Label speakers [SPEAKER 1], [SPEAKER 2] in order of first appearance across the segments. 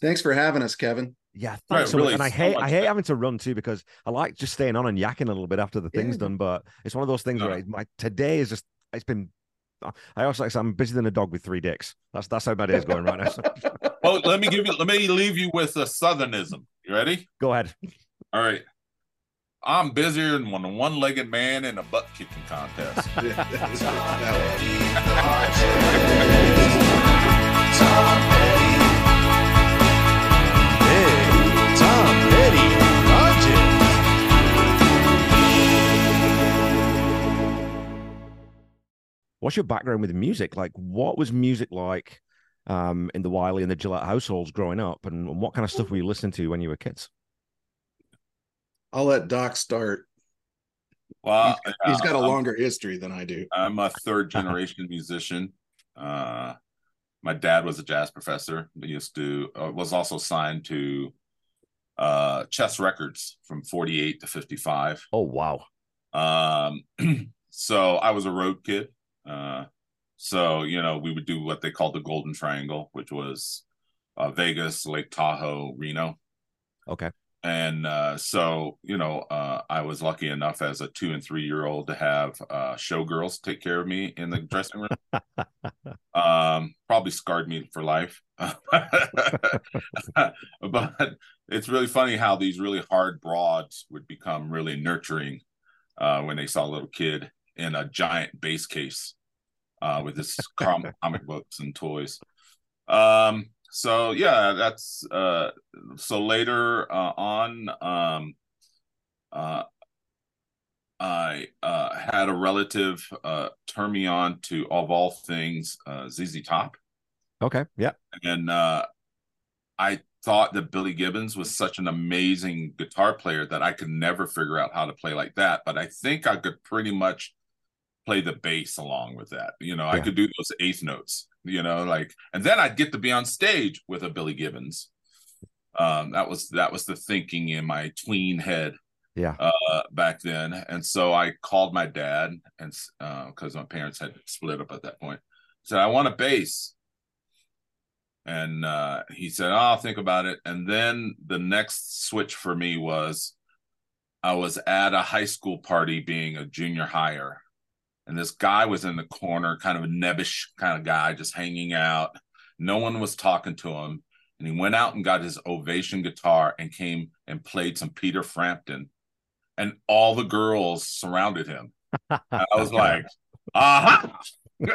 [SPEAKER 1] Thanks for having us, Kevin.
[SPEAKER 2] Yeah, thanks
[SPEAKER 3] Right,
[SPEAKER 2] so much. And I
[SPEAKER 3] so
[SPEAKER 2] hate I hate
[SPEAKER 3] better.
[SPEAKER 2] having to run too because I like just staying on and yakking a little bit after the thing's done. But it's one of those things
[SPEAKER 3] No.
[SPEAKER 2] where my today is just it's been. I also like I said, I'm busier than a dog with three dicks. That's that's how my day is going right now.
[SPEAKER 3] Well, let me give you. Let me leave you with a southernism. You ready?
[SPEAKER 2] Go ahead.
[SPEAKER 3] All right. I'm busier than one one-legged man in a butt kicking contest.
[SPEAKER 2] What's your background with music? Like, what was music like um, in the Wiley and the Gillette households growing up, and what kind of stuff were you listening to when you were kids?
[SPEAKER 1] I'll let Doc start.
[SPEAKER 3] Well,
[SPEAKER 1] He's got a longer history than I do.
[SPEAKER 3] I'm a third generation musician. Uh, my dad was a jazz professor. He used to uh, was also signed to uh, Chess Records from 48 to 55.
[SPEAKER 2] Oh wow,
[SPEAKER 3] Um, so I was a road kid. Uh, so you know we would do what they called the Golden Triangle, which was uh, Vegas, Lake Tahoe, Reno.
[SPEAKER 2] okay,
[SPEAKER 3] and uh, so you know uh, i was lucky enough as a two and three year old to have uh, showgirls take care of me in the dressing room. Um, probably scarred me for life. But it's really funny how these really hard broads would become really nurturing uh, when they saw a little kid in a giant bass case uh, with his com- comic books and toys. Um so yeah that's uh so later uh, on um uh i uh had a relative uh turn me on to of all things uh zz top.
[SPEAKER 2] Okay, yeah,
[SPEAKER 3] and uh i thought that billy gibbons was such an amazing guitar player that i could never figure out how to play like that but i think i could pretty much play the bass along with that you know i could do those eighth notes you know like and then i'd get to be on stage with a billy gibbons. Um that was that was the thinking in my tween head
[SPEAKER 2] yeah,
[SPEAKER 3] uh back then. And so i called my dad and because my parents had split up at that point. Said i want a bass. And uh he said oh, i'll think about it. And then the next switch for me was i was at a high school party being a junior higher and this guy was in the corner kind of a nebbish kind of guy just hanging out no one was talking to him and he went out and got his ovation guitar and came and played some peter frampton and all the girls surrounded him. And I was like, aha.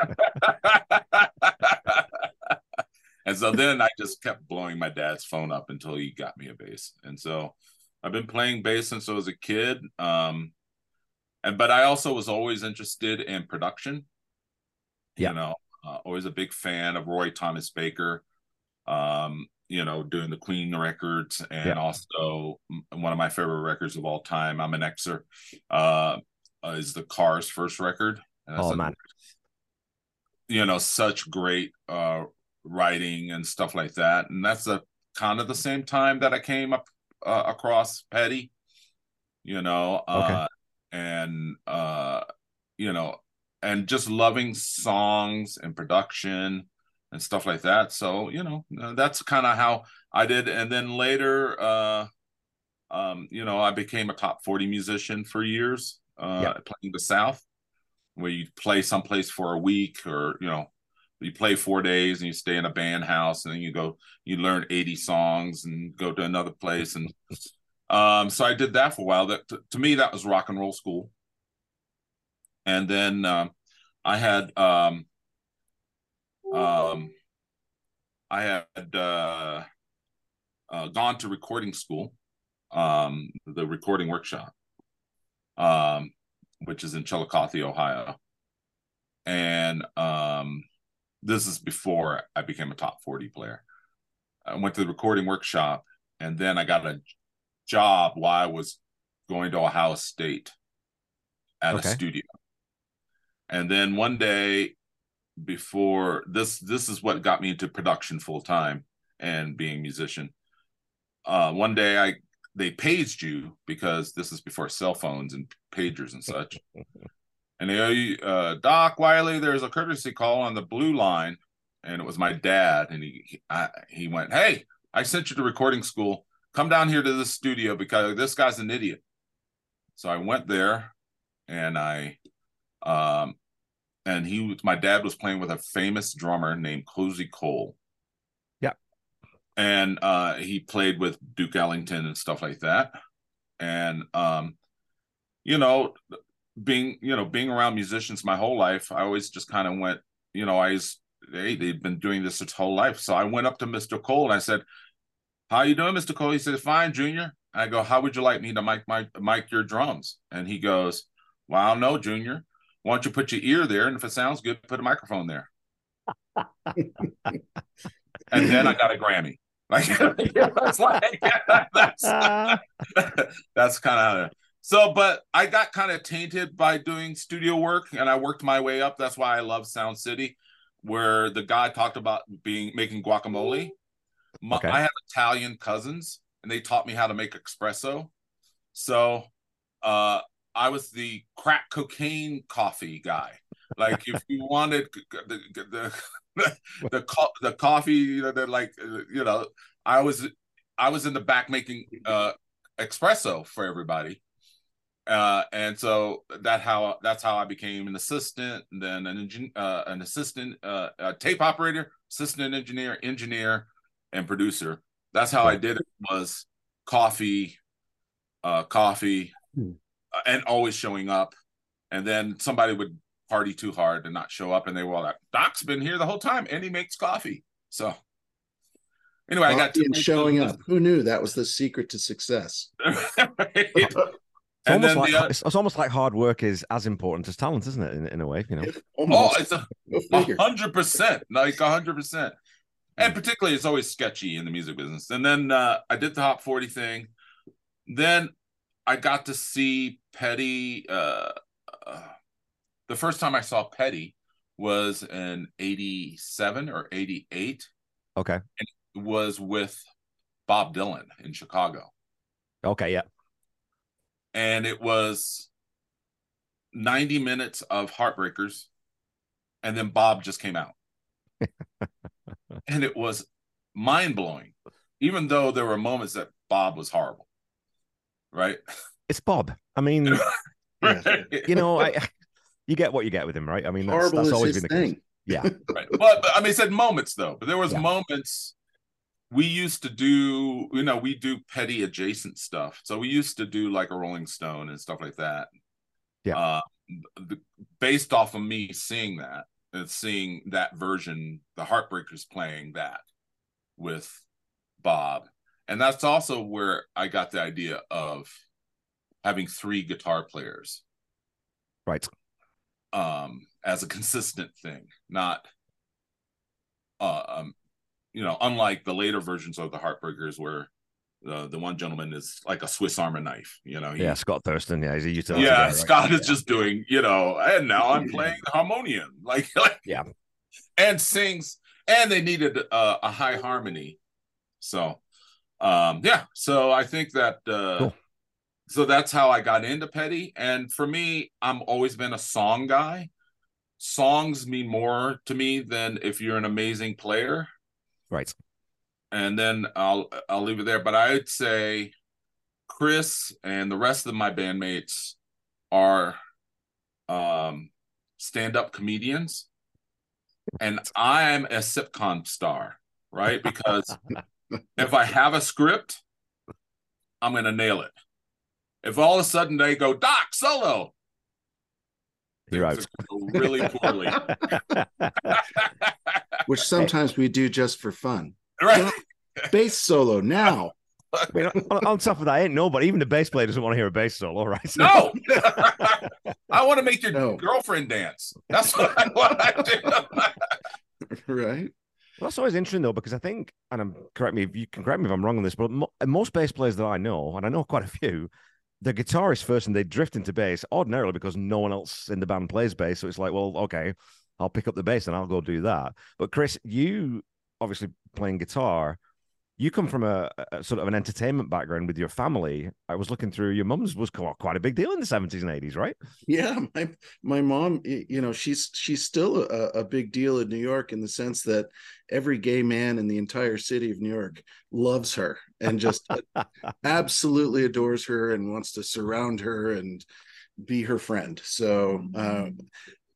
[SPEAKER 3] and so then I just kept blowing my dad's phone up until he got me a bass. And so I've been playing bass since I was a kid. Um, and but I also was always interested in production.
[SPEAKER 2] Yeah.
[SPEAKER 3] You know, uh, always a big fan of Roy Thomas Baker. Um, you know, doing the Queen records, and
[SPEAKER 2] Yeah.
[SPEAKER 3] also one of my favorite records of all time. I'm an Xer. Uh, is the Cars' first record. And
[SPEAKER 2] Oh
[SPEAKER 3] a-
[SPEAKER 2] man,
[SPEAKER 3] you know, such great uh, writing and stuff like that. And that's a kind of the same time that I came up uh, across Petty. You know, uh, and uh, you know, and just loving songs and production and stuff like that. So you know, uh, that's kind of how I did. And then later, uh, um, you know, I became a top forty musician for years, uh,
[SPEAKER 2] Yeah.
[SPEAKER 3] playing the South, where you play someplace for a week, or you know, you play four days and you stay in a band house, and then you go, you learn eighty songs and go to another place, and um, so I did that for a while. That to, to me, that was rock and roll school. And then um, I had um, um, I had uh, uh, gone to recording school, um, the recording workshop, um, which is in Chillicothe, Ohio. And um, this is before I became a top 40 player. I went to the recording workshop and then I got a job while I was going to Ohio State at
[SPEAKER 2] Okay.
[SPEAKER 3] a studio. And then one day before this this is what got me into production full time and being a musician. Uh one day I they paged you because this is before cell phones and pagers and such. and they uh Doc Wiley, there's a courtesy call on the blue line and it was my dad and he he, I, he went, "Hey, I sent you to recording school. Come down here to the studio because this guy's an idiot. So I went there and I um and he was my dad was playing with a famous drummer named Cozy Cole.
[SPEAKER 2] Yeah.
[SPEAKER 3] And uh he played with Duke Ellington and stuff like that. And um you know being you know being around musicians my whole life, I always just kind of went, you know, I was hey, they've been doing this his whole life. So I went up to Mr. Cole and I said, How you doing, Mr. Cole? He says, Fine, Junior. I go, How would you like me to mic my mic your drums? And he goes, Well, I don't know, Junior. Why don't you put your ear there? And if it sounds good, put a microphone there. and then I got a Grammy. Like that's uh-huh. like that's that's kind of so, but I got kind of tainted by doing studio work and I worked my way up. That's why I love Sound City, where the guy talked about being making guacamole. My,
[SPEAKER 2] Okay.
[SPEAKER 3] I have Italian cousins and they taught me how to make espresso. So uh I was the crack cocaine coffee guy. Like if you wanted the the the, the, co- the coffee, you know, like uh, you know, I was I was in the back making uh espresso for everybody uh and so that how that's how i became an assistant then an engin, uh, an assistant uh a tape operator assistant engineer engineer and producer that's how i did it was coffee uh coffee
[SPEAKER 1] Hmm.
[SPEAKER 3] uh, and always showing up and then somebody would party too hard and not show up and they were all like doc's been here the whole time and he makes coffee so anyway i got
[SPEAKER 1] to and showing up. Who knew that was the secret to success?
[SPEAKER 2] It's
[SPEAKER 3] and
[SPEAKER 2] almost
[SPEAKER 3] then
[SPEAKER 2] like
[SPEAKER 3] the, uh,
[SPEAKER 2] it's, it's almost like hard work is as important as talent, isn't it? In, in a way, you know.
[SPEAKER 3] oh
[SPEAKER 1] Almost.
[SPEAKER 3] it's a
[SPEAKER 1] Go
[SPEAKER 3] A
[SPEAKER 1] figure.
[SPEAKER 3] hundred percent, like a hundred percent. And particularly, it's always sketchy in the music business. And then uh, I did the Hop 40 thing. Then I got to see Petty. Uh, uh, the first time I saw Petty was in 87 or 88,
[SPEAKER 2] Okay.
[SPEAKER 3] And it was with Bob Dylan in Chicago.
[SPEAKER 2] Okay. Yeah.
[SPEAKER 3] and it was 90 minutes of heartbreakers and then bob just came out and it was mind-blowing even though there were moments that bob was horrible right
[SPEAKER 2] It's Bob. I mean,
[SPEAKER 1] Yeah.
[SPEAKER 2] you know, I you get what you get with him, right? I mean, that's,
[SPEAKER 1] Horrible
[SPEAKER 2] that's
[SPEAKER 1] is
[SPEAKER 2] always been the case.
[SPEAKER 1] thing.
[SPEAKER 2] Yeah.
[SPEAKER 3] right but, but i mean I said moments though but there was
[SPEAKER 2] Yeah.
[SPEAKER 3] moments we used to do you know we do petty adjacent stuff so we used to do like a rolling stone and stuff like that
[SPEAKER 2] Yeah.
[SPEAKER 3] uh the, based off of me seeing that and seeing that version the heartbreakers playing that with bob and that's also where i got the idea of having three guitar players
[SPEAKER 2] Right.
[SPEAKER 3] um as a consistent thing not uh um you know unlike the later versions of the heartbreakers where the the one gentleman is like a swiss army knife you know he-
[SPEAKER 2] Yeah. Scott Thurston. Yeah. He's a utility
[SPEAKER 3] yeah
[SPEAKER 2] guy, right?
[SPEAKER 3] scott is
[SPEAKER 2] Yeah.
[SPEAKER 3] just doing you know and now i'm playing the harmonium like, like
[SPEAKER 2] Yeah.
[SPEAKER 3] and sings and they needed uh, a high harmony so um yeah so i think that uh
[SPEAKER 2] Cool.
[SPEAKER 3] so that's how i got into petty and for me i'm always been a song guy songs mean more to me than if you're an amazing player
[SPEAKER 2] Right.
[SPEAKER 3] And then I'll I'll leave it there. But I'd say Chris and the rest of my bandmates are um stand-up comedians. And I'm a sitcom star, right? Because if I have a script, I'm gonna nail it. If all of a sudden they go, Doc, solo,
[SPEAKER 2] You're
[SPEAKER 3] things
[SPEAKER 2] out.
[SPEAKER 3] are gonna go really poorly.
[SPEAKER 1] Which sometimes we do just for fun.
[SPEAKER 3] Right?
[SPEAKER 1] Bass solo now.
[SPEAKER 2] I mean, on, on top of that, ain't nobody, even the bass player doesn't want to hear a bass solo, right? So-
[SPEAKER 3] No, I want to make your
[SPEAKER 1] No.
[SPEAKER 3] girlfriend dance. That's what I want to do.
[SPEAKER 1] Right.
[SPEAKER 2] Well, that's always interesting though, because I think, and I'm correct me if you can correct me if I'm wrong on this, but mo- most bass players that I know, and I know quite a few, the guitarist first and they drift into bass ordinarily because no one else in the band plays bass. So it's like, well, okay, I'll pick up the bass and I'll go do that. But Chris, you obviously playing guitar, you come from a, a, sort of an entertainment background with your family. I was looking through your mum's was quite a big deal in the 70s and 80s, right?
[SPEAKER 1] Yeah, my my mom, you know, she's she's still a, a big deal in New York in the sense that every gay man in the entire city of New York loves her and just absolutely adores her and wants to surround her and be her friend. So uh,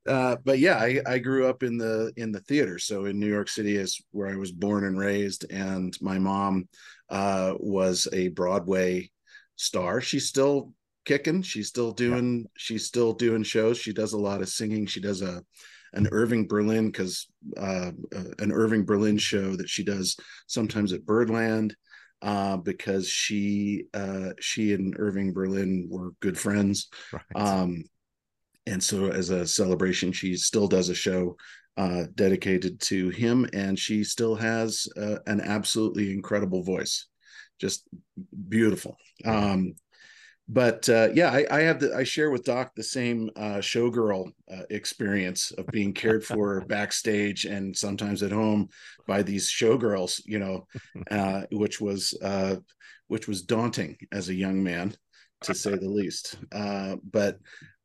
[SPEAKER 1] uh, but yeah, I, I grew up in the in the theater. So in New York City is where I was born and raised, and my mom uh, was a Broadway star. She's still kicking. She's still doing. Yeah. She's still doing shows. She does a lot of singing. She does a an Irving Berlin because uh, uh, an Irving Berlin show that she does sometimes at Birdland. Uh, because she uh, she and Irving Berlin were good friends. Right. Um, and so as a celebration she still does a show uh, dedicated to him and she still has uh, an absolutely incredible voice. Just beautiful. Um, but uh, yeah I, I, have the i share with doc the same uh, showgirl uh, experience of being cared for backstage and sometimes at home by these showgirls you know uh, which was which was daunting as a young man to say the least. But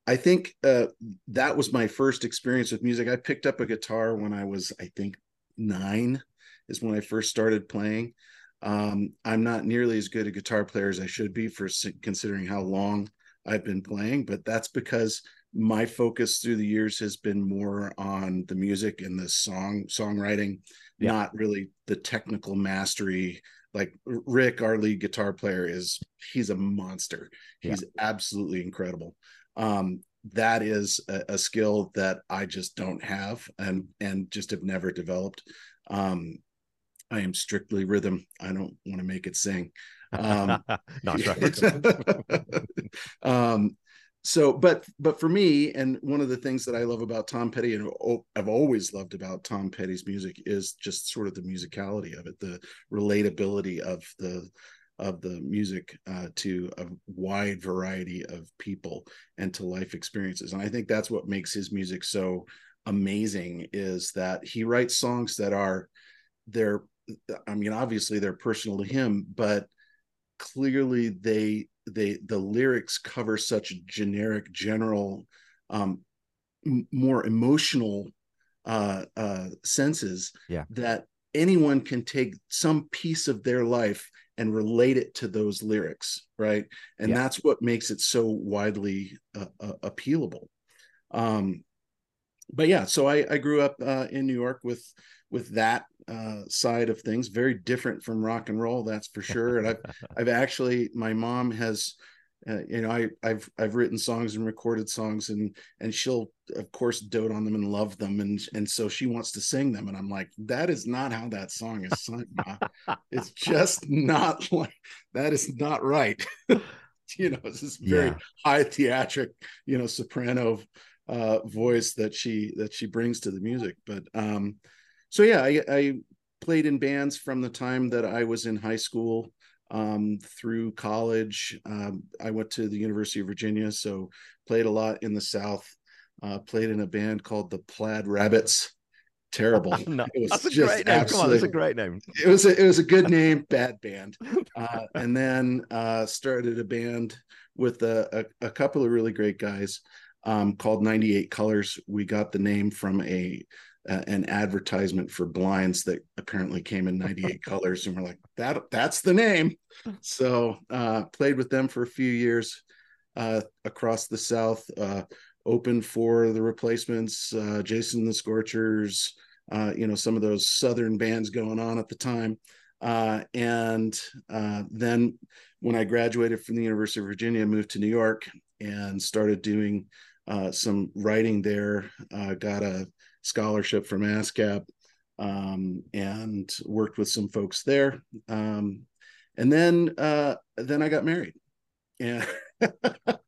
[SPEAKER 1] I think uh, that was my first experience with music. I picked up a guitar when I was, I think, nine, is when I first started playing. Um, I'm not nearly as good a guitar player as I should be for considering how long I've been playing, but that's because my focus through the years has been more on the music and the song songwriting, yeah. not really the technical mastery. Like Rick, our lead guitar player, is he's a monster. He's yeah. absolutely incredible um, that is a, a, skill that I just don't have and and just have never developed. Um, I am strictly rhythm. I don't want to make it sing. Um,
[SPEAKER 2] Not
[SPEAKER 1] um, so, but but for me, and one of the things that I love about Tom Petty and I've always loved about Tom Petty's music is just sort of the musicality of it, the relatability of the of the music uh, to a wide variety of people and to life experiences. And i think that's what makes his music so amazing is that he writes songs that are they're i mean obviously they're personal to him but clearly they they the lyrics cover such generic general um m- more emotional uh uh senses
[SPEAKER 2] yeah.
[SPEAKER 1] that anyone can take some piece of their life and relate it to those lyrics right? And yeah. that's what makes it so widely uh, uh, appealable. Um but yeah so i i grew up uh, in new york with with that uh, side of things very different from rock and roll that's for sure. And i've i've actually my mom has uh, you know, I, I've I've written songs and recorded songs, and and she'll of course dote on them and love them, and and so she wants to sing them, and I'm like, that is not how that song is sung. it's just not like that is not right. you know, it's this very yeah. high theatric, you know, soprano uh, voice that she that she brings to the music. But um, so yeah, I, I played in bands from the time that I was in high school um, through college. Um, I went to the University of Virginia, so played a lot in the South. Uh, played in a band called the Plaid Rabbits. Terrible.
[SPEAKER 2] no, it was that's a great name. Come on, that's a great name.
[SPEAKER 1] It was a, it was a good name, bad band. Uh, and then uh, started a band with a, a, a couple of really great guys um, called 98 Colors. We got the name from a uh, an advertisement for blinds that apparently came in 98 colors and we're like that that's the name. So uh played with them for a few years uh across the south uh opened for the replacements uh jason the scorchers uh you know some of those southern bands going on at the time. Uh and uh then when i graduated from the university of virginia moved to new york and started doing uh some writing there uh got a scholarship from ASCAP um, and worked with some folks there. Um, and then uh, then I got married, and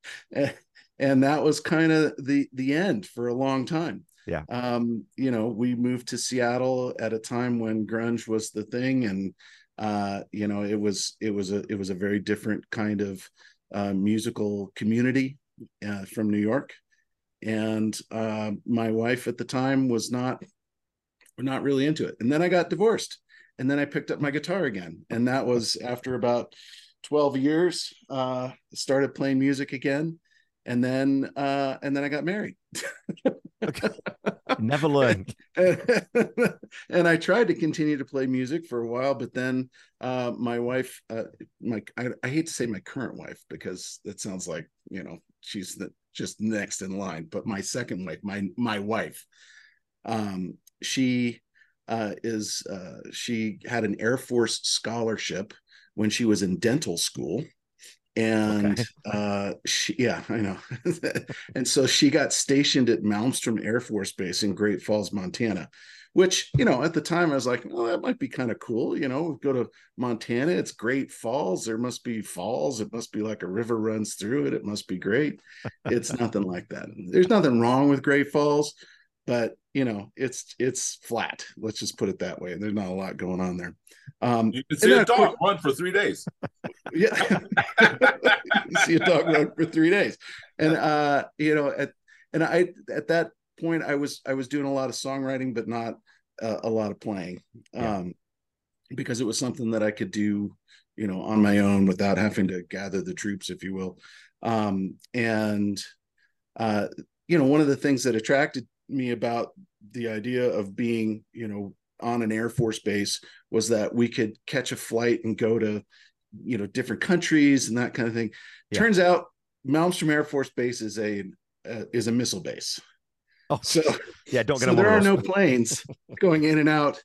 [SPEAKER 1] and that was kind of the the end for a long time.
[SPEAKER 2] Yeah.
[SPEAKER 1] Um, you know, we moved to Seattle at a time when grunge was the thing, and uh, you know, it was it was a it was a very different kind of uh, musical community uh, from New York and uh, my wife at the time was not not really into it and then i got divorced and then I picked up my guitar again, and that was after about twelve years. Uh, started playing music again, and then uh, and then I got married.
[SPEAKER 2] Never learned.
[SPEAKER 1] and I tried to continue to play music for a while, but then uh, my wife, uh, my I, I, hate to say my current wife because that sounds like you know she's the, just next in line, but my second wife, my my wife, um, she uh, is uh, she had an Air Force scholarship when she was in dental school. And okay. uh she yeah i know. And so she got stationed at malmstrom air force base in great falls montana which you know at the time i was like oh that might be kind of cool you know go to montana it's great falls there must be falls it must be like a river runs through it it must be great. It's nothing like that. There's nothing wrong with great falls but you know it's it's flat let's just put it that way there's not a lot going on there.
[SPEAKER 3] Um you can see a dog run for three days.
[SPEAKER 1] Yeah. You see a dog run for three days. And uh you know at and i at that point i was i was doing a lot of songwriting but not uh, a lot of playing yeah. um because it was something that i could do you know on my own without having to gather the troops if you will um and uh you know one of the things that attracted me about the idea of being, you know, on an Air Force base was that we could catch a flight and go to, you know, different countries and that kind of thing. Yeah. Turns out Malmstrom Air Force Base is a uh, is a missile base.
[SPEAKER 2] Oh, so yeah, don't get
[SPEAKER 1] so there are no planes going in and out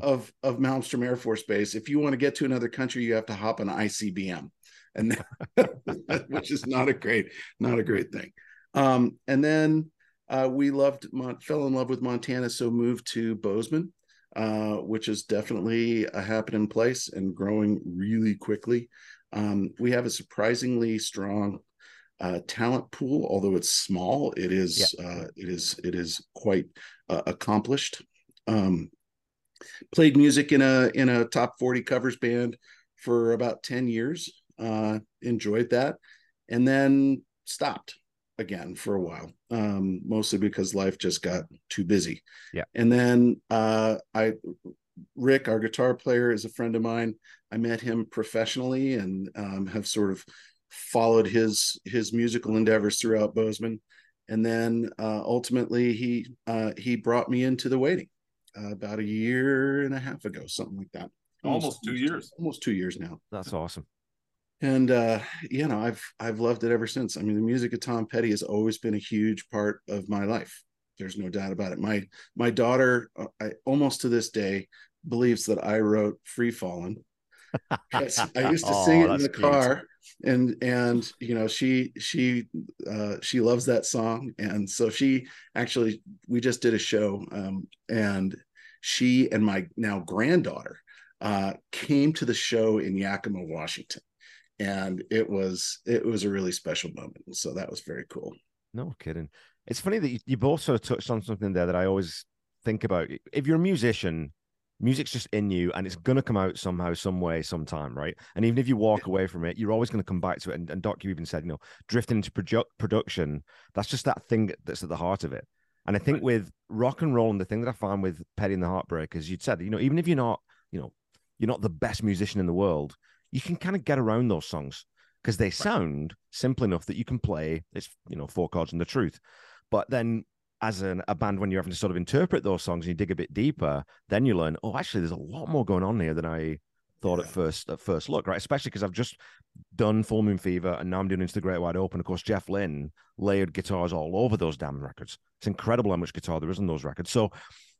[SPEAKER 1] of of Malmstrom Air Force Base. If you want to get to another country, you have to hop on ICBM, and which is not a great not a great thing. Um, and then uh, we loved, fell in love with Montana, so moved to Bozeman, uh, which is definitely a happening place and growing really quickly. Um, we have a surprisingly strong uh, talent pool, although it's small. It is yeah. Uh, it is it is quite uh, accomplished. Um, played music in a in a top forty covers band for about ten years. Uh, enjoyed that, and then stopped again for a while, um, mostly because life just got too busy.
[SPEAKER 2] Yeah.
[SPEAKER 1] And then uh, I, Rick, our guitar player, is a friend of mine. I met him professionally and um, have sort of followed his his musical endeavors throughout Bozeman. And then uh, ultimately, he uh, he brought me into the waiting uh, about a year and a half ago, something like that.
[SPEAKER 3] Almost, almost two years.
[SPEAKER 1] Almost two years now.
[SPEAKER 2] That's awesome
[SPEAKER 1] and uh, you know i've i've loved it ever since i mean the music of tom petty has always been a huge part of my life there's no doubt about it my my daughter uh, I, almost to this day believes that i wrote free i used to sing oh, it in the cute. car and and you know she she uh she loves that song and so she actually we just did a show um and she and my now granddaughter uh came to the show in yakima washington and it was it was a really special moment so that was very cool.
[SPEAKER 2] No kidding. It's funny that you, you both sort of touched on something there that i always think about. If you're a musician music's just in you and it's going to come out somehow some way sometime right? And even if you walk away from it you're always going to come back to it. And, and doc you even said you know drifting into produ- production that's just that thing that's at the heart of it. And i think right. with rock and roll and the thing that i find with petty and the heartbreakers you'd said you know even if you're not you know you're not the best musician in the world you can kind of get around those songs because they sound simple enough that you can play. It's you know four chords and the truth, but then as an, a band when you're having to sort of interpret those songs and you dig a bit deeper, then you learn. Oh, actually, there's a lot more going on here than I thought yeah. at first at first look. Right, especially because I've just done Full Moon Fever and now I'm doing Into the Great Wide Open. Of course, Jeff Lynne layered guitars all over those damn records. It's incredible how much guitar there is in those records. So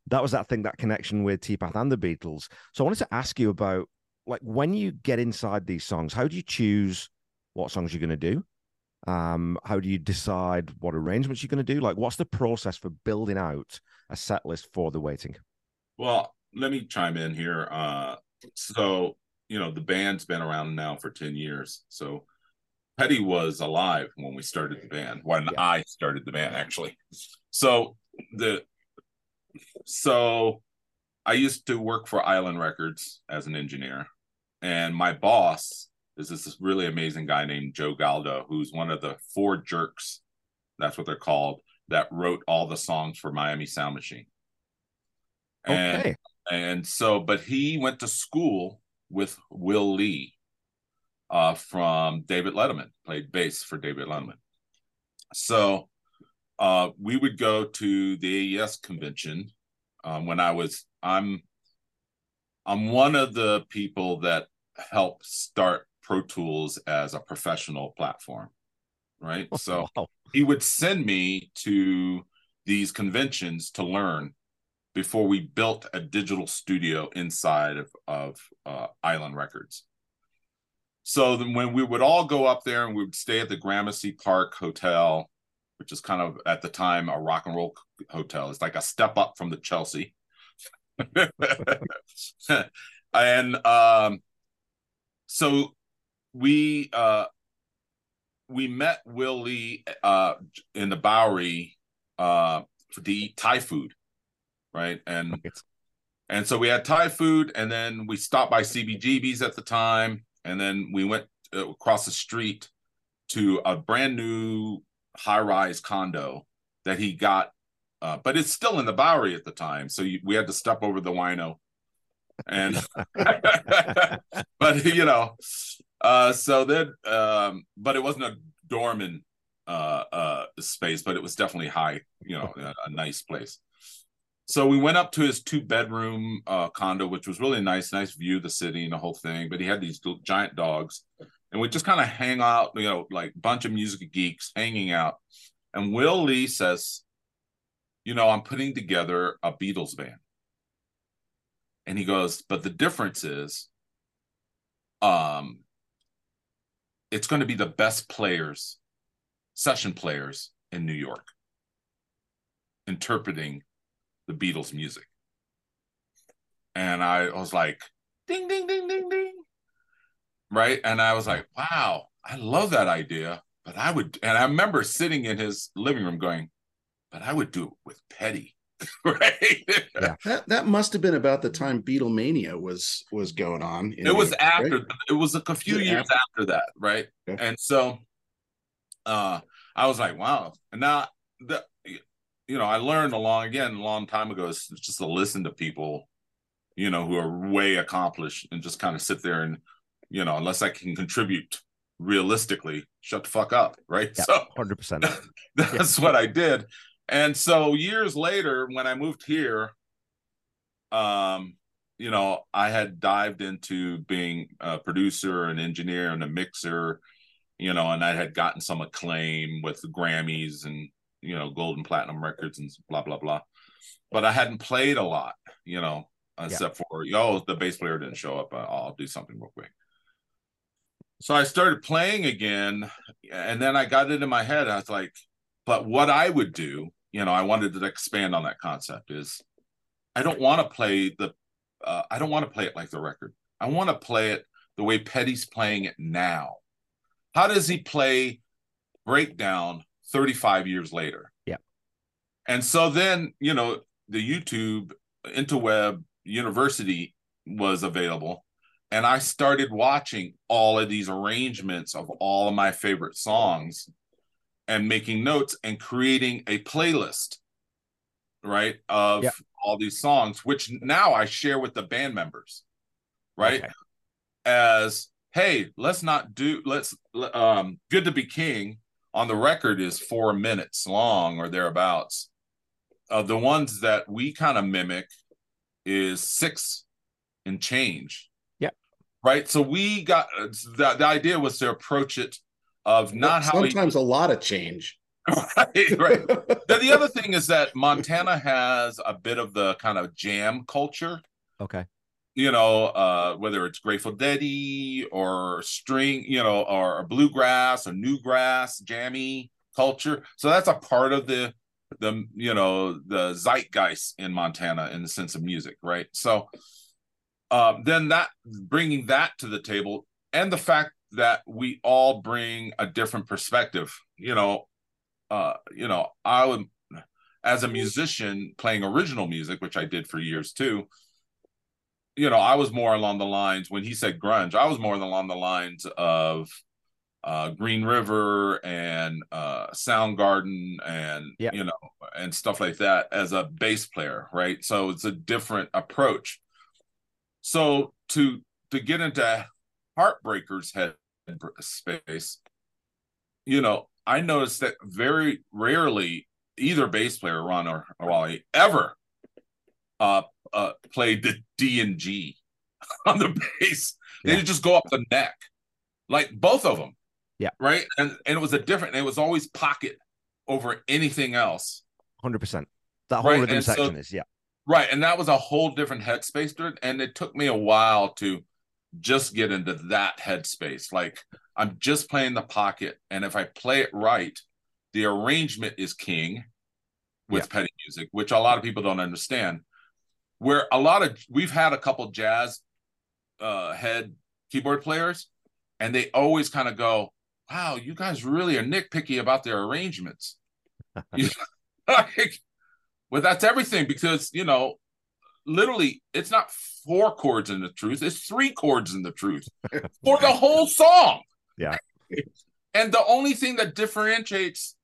[SPEAKER 2] that was that thing, that connection with T Path and the Beatles. So I wanted to ask you about like when you get inside these songs, how do you choose what songs you're going to do? Um, how do you decide what arrangements you're going to do? Like, what's the process for building out a set list for the waiting?
[SPEAKER 3] Well, let me chime in here. Uh, so, you know, the band's been around now for 10 years. So, Petty was alive when we started the band, when yeah. I started the band, actually. So, the so I used to work for Island Records as an engineer. And my boss is this really amazing guy named Joe Galdo, who's one of the four jerks, that's what they're called, that wrote all the songs for Miami Sound Machine. And, okay. and so but he went to school with Will Lee uh, from David Letterman, played bass for David Letterman. So uh, we would go to the AES convention um, when I was I'm I'm one of the people that helped start Pro Tools as a professional platform, right? So
[SPEAKER 2] Wow.
[SPEAKER 3] he would send me to these conventions to learn before we built a digital studio inside of of uh, Island Records. So then when we would all go up there and we would stay at the Gramercy Park Hotel, which is kind of at the time a rock and roll hotel. It's like a step up from the Chelsea. and um so we uh we met Will Lee uh in the Bowery uh to eat Thai food, right? And
[SPEAKER 2] Right.
[SPEAKER 3] and so we had Thai food, and then we stopped by CBGB's at the time, and then we went uh, across the street to a brand new high rise condo that he got, uh, but it's still in the Bowery at the time. So you, we had to step over the wino. And, but you know, uh, so then, um, but it wasn't a dormant uh, uh, space, but it was definitely high, you know, a, a nice place. So we went up to his two bedroom uh, condo, which was really nice, nice view of the city and the whole thing. But he had these giant dogs, and we just kind of hang out, you know, like bunch of music geeks hanging out. And Will Lee says, "You know, I'm putting together a Beatles band." And he goes, "But the difference is, um, it's going to be the best players, session players in New York, interpreting." the Beatles music. And I was like, ding, ding, ding, ding, ding. Right. And I was like, wow, I love that idea. But I would, and I remember sitting in his living room going, but I would do it with Petty. right.
[SPEAKER 2] Yeah.
[SPEAKER 1] That that must have been about the time Beatlemania was was going on.
[SPEAKER 3] it was
[SPEAKER 1] New York,
[SPEAKER 3] after
[SPEAKER 1] right?
[SPEAKER 3] it was a few
[SPEAKER 1] Was
[SPEAKER 3] years after that right
[SPEAKER 1] Okay.
[SPEAKER 3] and so uh i was like wow and now the you know i learned along again a long time ago is just to listen to people you know who are way accomplished and just kind of sit there and you know unless i can contribute realistically shut the fuck up right
[SPEAKER 2] Yeah.
[SPEAKER 3] so
[SPEAKER 2] Hundred percent.
[SPEAKER 3] that's what I did. And so years later, when I moved here, um, you know, I had dived into being a producer, an engineer, and a mixer, you know, and I had gotten some acclaim with the Grammys and you know, golden platinum records and blah blah blah. But I hadn't played a lot, you know, except for yo, the bass player didn't show up. I'll do something real quick. So I started playing again, and then I got it in my head. I was like, but what I would do, you know, I wanted to expand on that concept is I don't want to play the, uh, I don't want to play it like the record. I want to play it the way Petty's playing it now. How does he play breakdown 35 years later?
[SPEAKER 2] Yeah.
[SPEAKER 3] And so then, you know, the YouTube interweb university was available and I started watching all of these arrangements of all of my favorite songs and making notes and creating a playlist, right, of
[SPEAKER 2] Yeah.
[SPEAKER 3] all these songs, which now I share with the band members, right?
[SPEAKER 2] Okay.
[SPEAKER 3] As hey, let's not do let's um good to be king on the record is four minutes long or thereabouts. Uh, the ones that we kind of mimic is six and change Yeah. right? So we got the, the idea was to approach it of not how we,
[SPEAKER 1] sometimes a lot of change.
[SPEAKER 3] right, right. Then the other thing is that Montana has a bit of the kind of jam culture,
[SPEAKER 2] Okay.
[SPEAKER 3] you know, uh, whether it's Grateful Deady or string, you know, or, or bluegrass or newgrass, jammy culture. So that's a part of the the you know the zeitgeist in Montana in the sense of music, right? So um, then that bringing that to the table and the fact that we all bring a different perspective you know uh you know i would as a musician playing original music which i did for years too you know i was more along the lines when he said grunge i was more along the lines of uh, Green River and uh, Soundgarden and you know and stuff like that as a bass player, right? So it's a different approach. So to to get into Heartbreakers head space, you know, I noticed that very rarely either bass player Ron or, or Wally ever uh, uh, played the D and G on the bass. They
[SPEAKER 2] Yeah.
[SPEAKER 3] just go up the neck, like both of them.
[SPEAKER 2] Yeah.
[SPEAKER 3] Right. And and it was a different. It was always pocket over anything else.
[SPEAKER 2] Hundred percent. That whole
[SPEAKER 3] Right,
[SPEAKER 2] rhythm
[SPEAKER 3] and so-
[SPEAKER 2] section is yeah.
[SPEAKER 3] Right. And that was a whole different headspace it. And it took me a while to just get into that headspace. Like I'm just playing the pocket. And if I play it right, the arrangement is king with petty music, which a lot of people don't understand. Where a lot of we've had a couple jazz uh head keyboard players, and they always kind of go, Wow, you guys really are nitpicky about their arrangements. Like, well, that's everything because you know, literally, it's not four chords in the truth; it's three chords in the truth for the whole song.
[SPEAKER 2] Yeah.
[SPEAKER 3] And the only thing that differentiates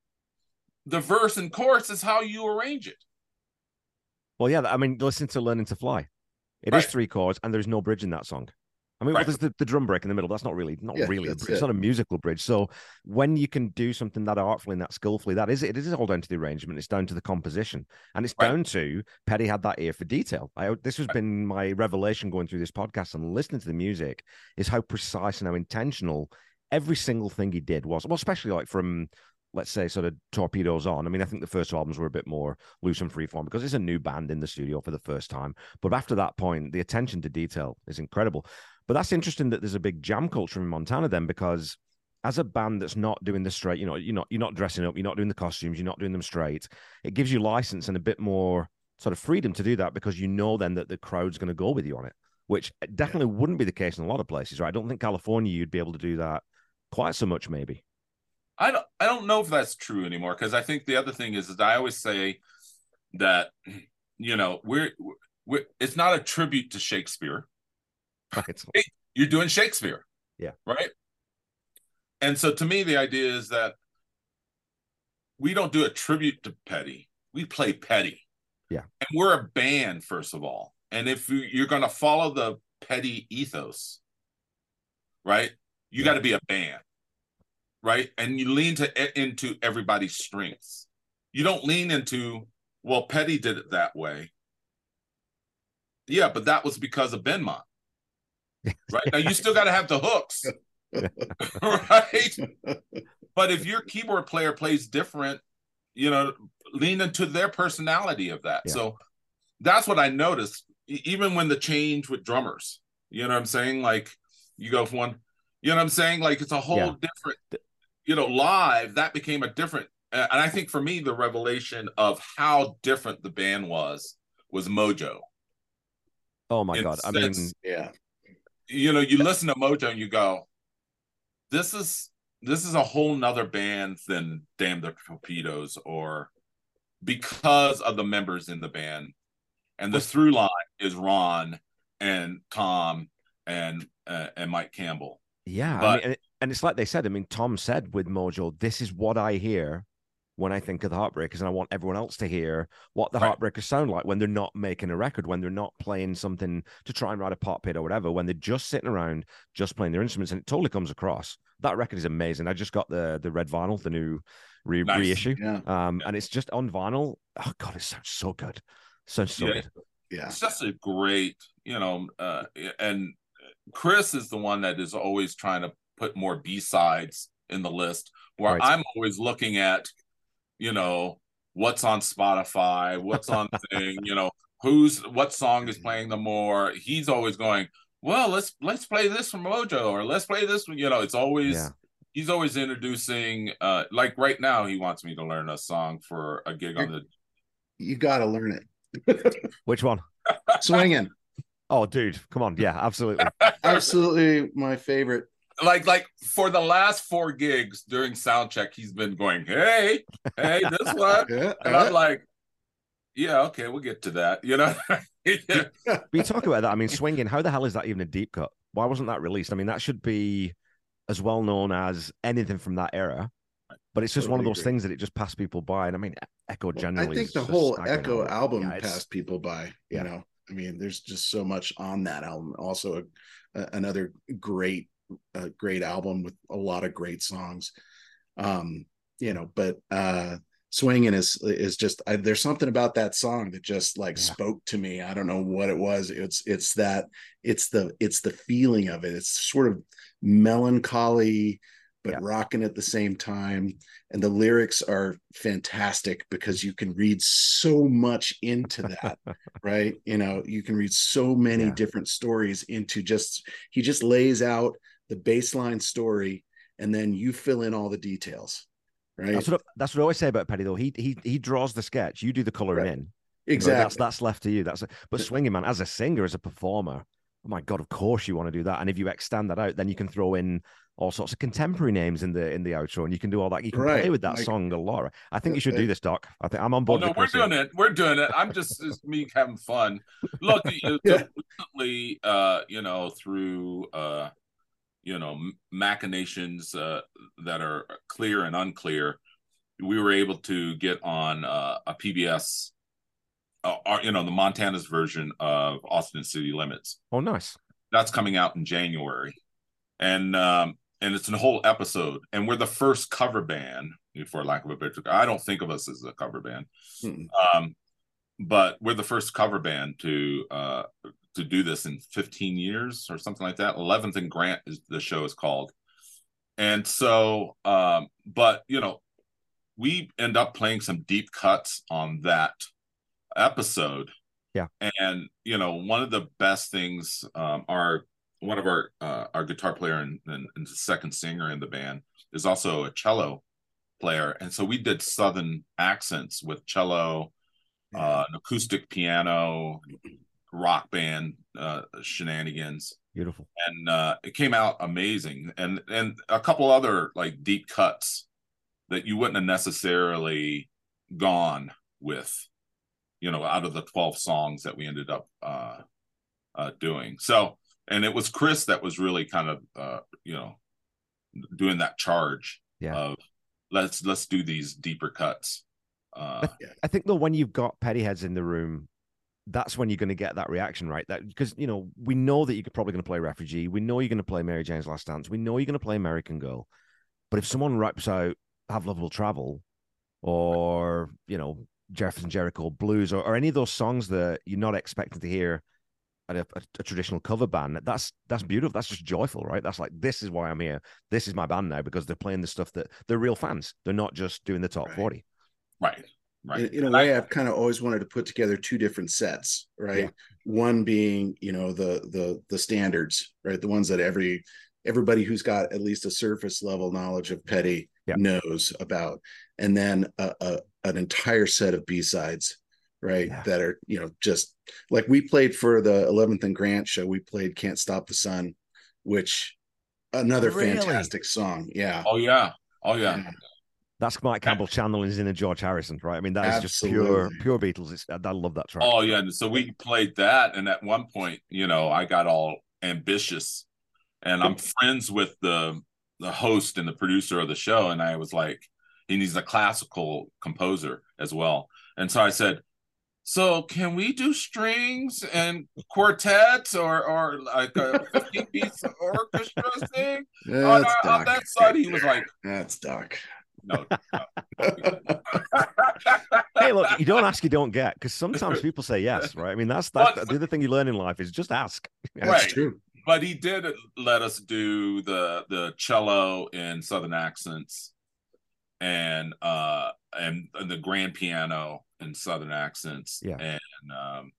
[SPEAKER 3] the verse and chorus is how you arrange it.
[SPEAKER 2] Well, yeah. I mean, listen to "Learning to Fly." It is
[SPEAKER 3] Right.
[SPEAKER 2] three chords, and there's no bridge in that song. I mean, well, there's the, the drum break in the middle. That's not really, not
[SPEAKER 1] Yeah,
[SPEAKER 2] really a bridge. It's
[SPEAKER 1] it.
[SPEAKER 2] not a musical bridge. So when you can do something that artfully and that skillfully, that is it. It is all down to the arrangement. It's down to the composition, and it's
[SPEAKER 3] Right.
[SPEAKER 2] down to Petty had that ear for detail. I this has been my revelation going through this podcast and listening to the music is how precise and how intentional every single thing he did was. Well, especially like from let's say sort of torpedoes on. I mean, I think the first two albums were a bit more loose and freeform because it's a new band in the studio for the first time. But after that point, the attention to detail is incredible. But that's interesting that there's a big jam culture in Montana then, because as a band that's not doing the straight, you know, you're not you're not dressing up, you're not doing the costumes, you're not doing them straight. It gives you license and a bit more sort of freedom to do that because you know then that the crowd's going to go with you on it, which definitely wouldn't be the case in a lot of places, right? I don't think California you'd be able to do that quite so much, maybe.
[SPEAKER 3] I don't I don't know if that's true anymore because I think the other thing is that I always say that you know we're, we're it's not a tribute to Shakespeare.
[SPEAKER 2] Right.
[SPEAKER 3] You're doing Shakespeare.
[SPEAKER 2] Yeah.
[SPEAKER 3] Right. And so to me, the idea is that we don't do a tribute to Petty. We play Petty.
[SPEAKER 2] Yeah.
[SPEAKER 3] And we're a band, first of all. And if you- you're going to follow the Petty ethos, right, you got to be a band, right? And you lean to eh, into everybody's strengths. You don't lean into, well, Petty did it that way. Yeah, but that was because of Benmont. Right now, you still got to have the hooks, right? But if your keyboard player plays different, you know, lean into their personality of that.
[SPEAKER 2] Yeah.
[SPEAKER 3] So that's what I noticed. Even when the change with drummers, you know what I'm saying? Like you go from one, you know what I'm saying? Like it's a whole
[SPEAKER 2] Yeah.
[SPEAKER 3] different, you know, live that became a different. uh, And I think for me, the revelation of how different the band was was Mojo.
[SPEAKER 2] Oh my
[SPEAKER 3] In
[SPEAKER 2] god! I mean,
[SPEAKER 1] yeah.
[SPEAKER 3] you know, you listen to Mojo and you go, this is this is a whole nother band than Damn the Torpedoes or because of the members in the band. And the through line is Ron and Tom and uh, and Mike Campbell.
[SPEAKER 2] Yeah, I mean, and, it, and it's like they said. I mean, Tom said with Mojo, "This is what I hear when I think of the Heartbreakers, and I want everyone else to hear what the
[SPEAKER 3] Right.
[SPEAKER 2] Heartbreakers sound like when they're not making a record, when they're not playing something to try and write a pop hit or whatever, when they're just sitting around, just playing their instruments, and it totally comes across. That record is amazing. I just got the the red vinyl, the new re-
[SPEAKER 3] Nice.
[SPEAKER 2] reissue,
[SPEAKER 1] Yeah.
[SPEAKER 2] um,
[SPEAKER 3] Yeah.
[SPEAKER 2] and it's just on vinyl. Oh god, it sounds so good, sounds so
[SPEAKER 3] Yeah.
[SPEAKER 2] good.
[SPEAKER 1] Yeah.
[SPEAKER 3] It's just a great, you know, uh, and Chris is the one that is always trying to put more B sides in the list, where
[SPEAKER 2] Right.
[SPEAKER 3] I'm always looking at, you know, what's on Spotify, what's on thing, you know, who's what song is playing the more. He's always going, well, let's let's play this from Mojo, or let's play this. one," You know, it's always
[SPEAKER 2] Yeah.
[SPEAKER 3] he's always introducing. uh Like right now, he wants me to learn a song for a gig on the
[SPEAKER 1] You got to learn it.
[SPEAKER 2] Which one?
[SPEAKER 1] Swinging.
[SPEAKER 2] Oh, dude, come on, yeah, absolutely.
[SPEAKER 1] Absolutely my favorite.
[SPEAKER 3] like like for the last four gigs during sound check he's been going hey hey this one
[SPEAKER 1] Yeah.
[SPEAKER 3] and i'm like yeah okay we'll get to that you know Yeah.
[SPEAKER 2] But you talk about that. I mean, swinging. How the hell is that even a deep cut? Why wasn't that released? I mean, that should be as well known as anything from that era. But it's just one of those
[SPEAKER 1] agree.
[SPEAKER 2] things that it just passed people by. And I mean, Echo
[SPEAKER 1] Well,
[SPEAKER 2] generally.
[SPEAKER 1] I think the whole Echo album
[SPEAKER 2] Yeah,
[SPEAKER 1] passed people by.
[SPEAKER 2] Yeah.
[SPEAKER 1] You know, I mean, there's just so much on that album. Also, a, a- another great, uh, great album with a lot of great songs. Um, you know, but uh, swinging is is just I, there's something about that song that just like
[SPEAKER 2] Yeah.
[SPEAKER 1] spoke to me. I don't know what it was. It's it's that it's the it's the feeling of it. It's sort of melancholy but
[SPEAKER 2] Yeah.
[SPEAKER 1] rocking at the same time and the lyrics are fantastic because you can read so much into that right you know you can read so many
[SPEAKER 2] Yeah.
[SPEAKER 1] different stories into just he just lays out the baseline story and then you fill in all the details right
[SPEAKER 2] That's what, I- that's what I always say about Petty, though. He he he draws the sketch. You do the coloring
[SPEAKER 1] Right.
[SPEAKER 2] in. You know,
[SPEAKER 1] exactly
[SPEAKER 2] that's that's left to you. That's but swinging man as a singer, as a performer. Oh my god! Of course you want to do that. And if you extend that out, then you can throw in all sorts of contemporary names in the in the outro, and you can do all that. You can play with that
[SPEAKER 1] like-
[SPEAKER 2] song a lot. I think you should do this, Doc. I think I'm on
[SPEAKER 3] Oh
[SPEAKER 2] board.
[SPEAKER 3] no,
[SPEAKER 2] with
[SPEAKER 3] we're doing it. We're doing it. I'm just it's me having fun. Look, you-
[SPEAKER 1] Yeah.
[SPEAKER 3] recently, uh, you know, through uh, you know, machinations uh, that are clear and unclear, we were able to get on uh, a PBS, uh, our, you know, the Montana's version of Austin City Limits.
[SPEAKER 2] Oh, nice.
[SPEAKER 3] That's coming out in January, and um, and it's a whole episode. And we're the first cover band, for lack of a better. I don't think of us as a cover band,
[SPEAKER 1] Mm.
[SPEAKER 3] um, but we're the first cover band to uh, to do this in 15 years or something like that. 11th and Grant is the show is called, and so, um, but you know, we end up playing some deep cuts on that episode.
[SPEAKER 2] Yeah.
[SPEAKER 3] And you know, one of the best things, um, our one of our uh, our guitar player and, and, and the second singer in the band is also a cello player, and so we did southern accents with cello, uh, an acoustic piano, rock band uh, shenanigans
[SPEAKER 2] Beautiful.
[SPEAKER 3] and uh, it came out amazing and and a couple other like deep cuts that you wouldn't have necessarily gone with you know out of the 12 songs that we ended up uh uh doing so and it was chris that was really kind of uh you know doing that charge
[SPEAKER 2] Yeah.
[SPEAKER 3] of let's let's do these deeper cuts uh
[SPEAKER 2] I think though when you've got petty heads in the room, that's when you're going to get that reaction, right? That because you know we know that you're probably going to play Refugee, we know you're going to play Mary Jane's Last Dance, we know you're going to play American Girl, but if someone raps out Have Love Will Travel, or you know Jefferson Jericho Blues, or, or any of those songs that you're not expecting to hear at a, a, a traditional cover band, that's that's beautiful. That's just joyful, right? That's like this is why I'm here. This is my band now because they're playing the stuff that they're real fans. They're not just doing the top
[SPEAKER 1] Right.
[SPEAKER 2] forty.
[SPEAKER 3] right right
[SPEAKER 1] in, in a
[SPEAKER 3] And I-
[SPEAKER 1] way i've kind of always wanted to put together two different sets right
[SPEAKER 2] Yeah.
[SPEAKER 1] one being you know the the the standards right the ones that every everybody who's got at least a surface level knowledge of petty
[SPEAKER 2] Yeah.
[SPEAKER 1] knows about and then a, a an entire set of b-sides right
[SPEAKER 2] Yeah.
[SPEAKER 1] that are you know just like we played for the 11th and grant show we played can't stop the sun which another
[SPEAKER 2] Really?
[SPEAKER 1] fantastic song yeah
[SPEAKER 3] oh yeah oh yeah
[SPEAKER 1] Yeah.
[SPEAKER 2] That's Mike Campbell channeling in a George Harrison, right? I mean, that is just pure, pure Beatles. It's, I I love that track.
[SPEAKER 3] Oh yeah, and so we played that, and at one point, you know, I got all ambitious, and I'm friends with the the host and the producer of the show, and I was like, and he's a classical composer as well, and so I said, so can we do strings and quartets or or like a 15 piece orchestra thing? On, our- on that side, he was like,
[SPEAKER 1] that's doc
[SPEAKER 3] no.
[SPEAKER 2] Hey, look, you don't ask, you don't get. Because sometimes people say yes, right? I mean, that's that's
[SPEAKER 3] But-
[SPEAKER 2] the other thing you learn in life is just ask.
[SPEAKER 1] that's
[SPEAKER 3] Right.
[SPEAKER 1] true
[SPEAKER 3] but he did let us do the the cello in southern accents and uh and, and the grand piano in southern accents
[SPEAKER 2] Yeah.
[SPEAKER 3] and um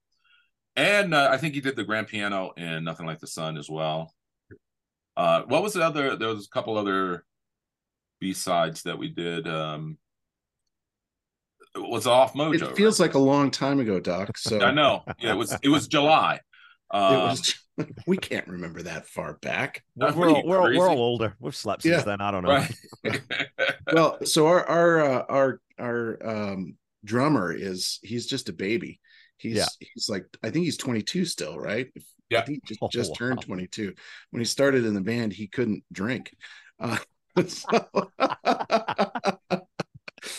[SPEAKER 3] and uh, i think he did the grand piano in nothing like the sun as well. Uh what was the other there was a couple other b-sides that we did um it was off mojo
[SPEAKER 1] it feels like a long time ago doc so
[SPEAKER 3] i know. Yeah it was it was july
[SPEAKER 1] it
[SPEAKER 3] um,
[SPEAKER 1] was we can't remember that far back
[SPEAKER 2] We're, we're, all, we're, all, we're all older. We've slept since
[SPEAKER 1] Yeah.
[SPEAKER 2] then. I don't know.
[SPEAKER 3] right
[SPEAKER 1] well so our our uh, our our um drummer is he's just a baby He's
[SPEAKER 2] Yeah.
[SPEAKER 1] he's like I think he's 22 still, right?
[SPEAKER 3] Yeah.
[SPEAKER 1] he just,
[SPEAKER 2] Oh,
[SPEAKER 1] just
[SPEAKER 2] wow.
[SPEAKER 1] turned 22. When he started in the band, he couldn't drink. Uh, so-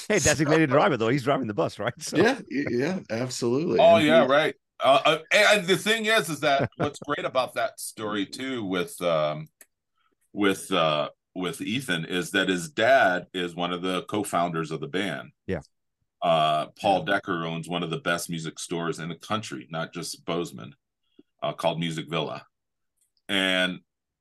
[SPEAKER 2] Hey, designated driver though. He's driving the bus, right? So,
[SPEAKER 1] yeah, yeah, absolutely.
[SPEAKER 3] Oh
[SPEAKER 1] And
[SPEAKER 3] yeah,
[SPEAKER 1] he-
[SPEAKER 3] right. Uh, uh, and the thing is, is that what's great about that story too with um, with uh, with Ethan is that his dad is one of the co-founders of the band.
[SPEAKER 2] Yeah.
[SPEAKER 3] Uh, Paul Decker owns one of the best music stores in the country, not just Bozeman, uh, called Music Villa. And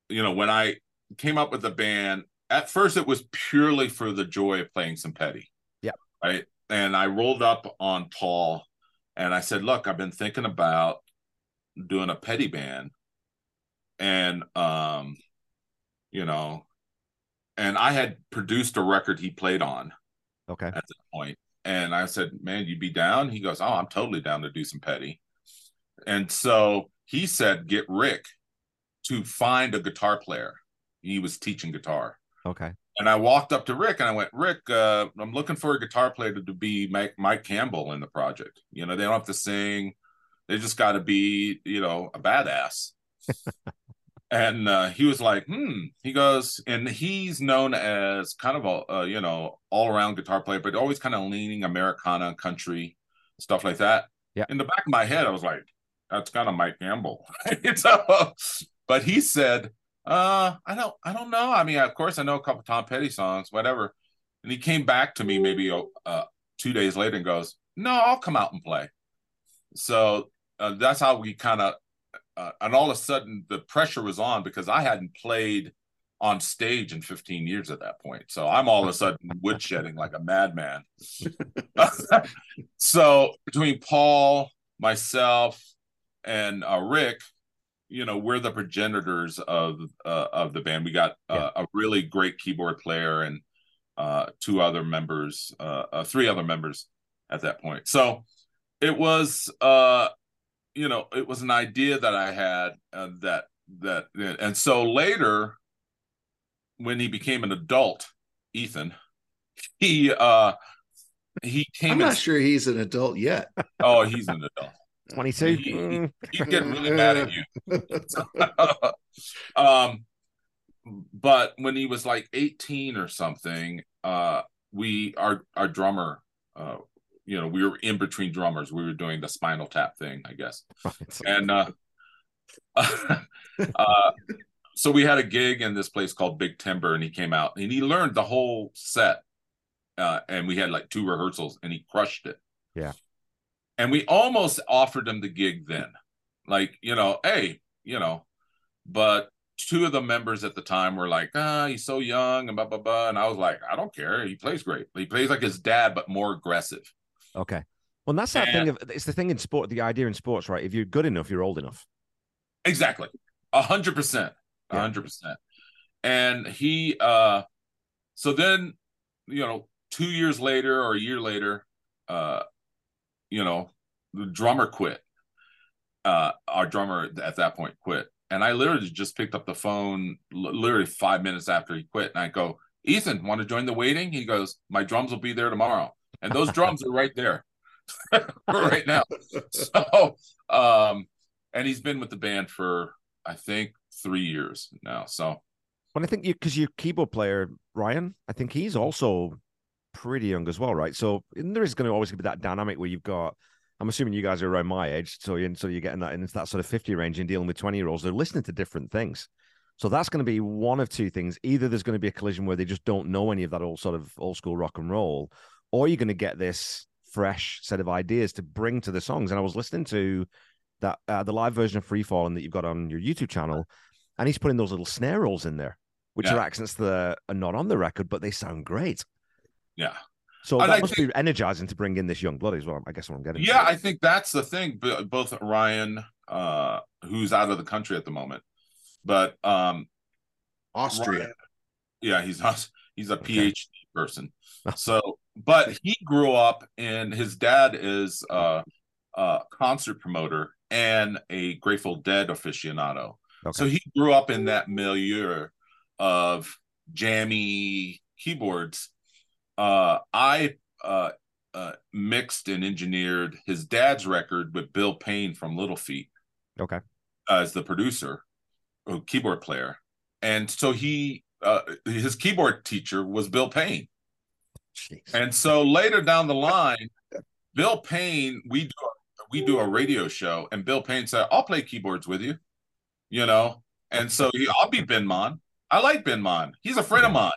[SPEAKER 3] you know, when I came up with the band, at first it was purely for the joy of playing some petty.
[SPEAKER 2] Yeah.
[SPEAKER 3] Right. And I rolled up on Paul and I said, "Look, I've been thinking about doing a petty band, and um, you know, and I had produced a record he played on
[SPEAKER 2] Okay.
[SPEAKER 3] at that point, and I said, "Man, you'd be down?" He goes, "Oh, I'm totally down to do some petty," and so he said, "Get Rick to find a guitar player." He was teaching guitar.
[SPEAKER 2] Okay.
[SPEAKER 3] And I walked up to Rick and I went, Rick, uh, I'm looking for a guitar player to, to be Mike, Mike Campbell in the project. You know, they don't have to sing. They just got to be, you know, a badass. and uh, he was like, hmm. He goes, and he's known as kind of a, you know, all around guitar player, but always kind of leaning Americana, country, stuff like that.
[SPEAKER 2] Yeah.
[SPEAKER 3] In the back of my head, I was like, that's kind of Mike Campbell. so, but he said, uh, I don't, I don't know. I mean, of course, I know a couple Tom Petty songs, whatever. And he came back to me maybe uh, two days later and goes, "No, I'll come out and play." So uh, that's how we kind of, uh, and all of a sudden the pressure was on because I hadn't played on stage in 15 years at that point. So I'm all of a sudden woodshedding like a madman. so between Paul, myself, and uh, Rick, you know, we're the progenitors of uh, of the band. We got uh, a really great keyboard player and uh, two other members, uh, uh, three other members at that point. So it was, uh, you know, it was an idea that I had uh, that that, and so later, when he became an adult, Ethan, he uh he came.
[SPEAKER 1] I'm not sure he's an adult yet.
[SPEAKER 3] Oh, he's an adult.
[SPEAKER 2] 22.
[SPEAKER 3] He-
[SPEAKER 2] Mm,
[SPEAKER 3] He's getting really mad at you. um, but when he was like 18 or something, uh, we our our drummer, uh, you know, we were in between drummers. We were doing the Spinal Tap thing, I guess, and uh, uh, so we had a gig in this place called Big Timber, and he came out and he learned the whole set, uh, and we had like two rehearsals, and he crushed it.
[SPEAKER 2] Yeah.
[SPEAKER 3] And we almost offered him the gig then, like you know, hey, you know, but two of the members at the time were like, ah, he's so young and blah blah blah, and I was like, I don't care, he plays great. He plays like his dad, but more aggressive.
[SPEAKER 2] Okay. Well, that's that thing of it's the thing in sport, the idea in sports, right? If you're good enough, you're old enough.
[SPEAKER 3] Exactly. A hundred percent. A hundred percent. And he uh so then, you know, two years later or a year later, uh, you know, the drummer quit. Uh our drummer at that point quit. And I literally just picked up the phone li- literally five minutes after he quit. And I go, Ethan, want to join the waiting? He goes, My drums will be there tomorrow. And those drums are right there right now. So um and he's been with the band for I think three years now. So
[SPEAKER 2] Well, I think you because your keyboard player Ryan, I think he's also pretty young as well, right? So there is going to always be that dynamic where you've got. I'm assuming you guys are around my age, so you're, so you're getting that into that sort of 50 range and dealing with 20 year olds. They're listening to different things. So that's going to be one of two things. Either there's going to be a collision where they just don't know any of that old sort of old school rock and roll, or you're going to get this fresh set of ideas to bring to the songs. And I was listening to that uh, the live version of Free Falling that you've got on your YouTube channel, and he's putting those little snare rolls in there, which
[SPEAKER 3] Yeah.
[SPEAKER 2] are accents that are not on the record, but they sound great.
[SPEAKER 3] Yeah,
[SPEAKER 2] So
[SPEAKER 3] And
[SPEAKER 2] that
[SPEAKER 3] I
[SPEAKER 2] must be energizing to bring in this young blood as well. I guess what I'm getting.
[SPEAKER 3] yeah,
[SPEAKER 2] to.
[SPEAKER 3] I think that's the thing. Both Ryan, uh, who's out of the country at the moment, but um,
[SPEAKER 1] Austria.
[SPEAKER 3] Ryan- yeah, he's not. He's a
[SPEAKER 2] Okay.
[SPEAKER 3] PhD person. So, but he grew up, and his dad is uh, a concert promoter and a Grateful Dead aficionado.
[SPEAKER 2] Okay.
[SPEAKER 3] So he grew up in that milieu of jammy keyboards. Uh, I uh, uh, mixed and engineered his dad's record with Bill Payne from Little Feat
[SPEAKER 2] Okay.
[SPEAKER 3] as the producer, or keyboard player, and so he uh, his keyboard teacher was Bill Payne.
[SPEAKER 2] Jeez.
[SPEAKER 3] And so later down the line, Bill Payne, we do a, we do a radio show, and Bill Payne said, "I'll play keyboards with you," you know. And so he, I'll be Benmont. I like Benmont. He's a friend of mine.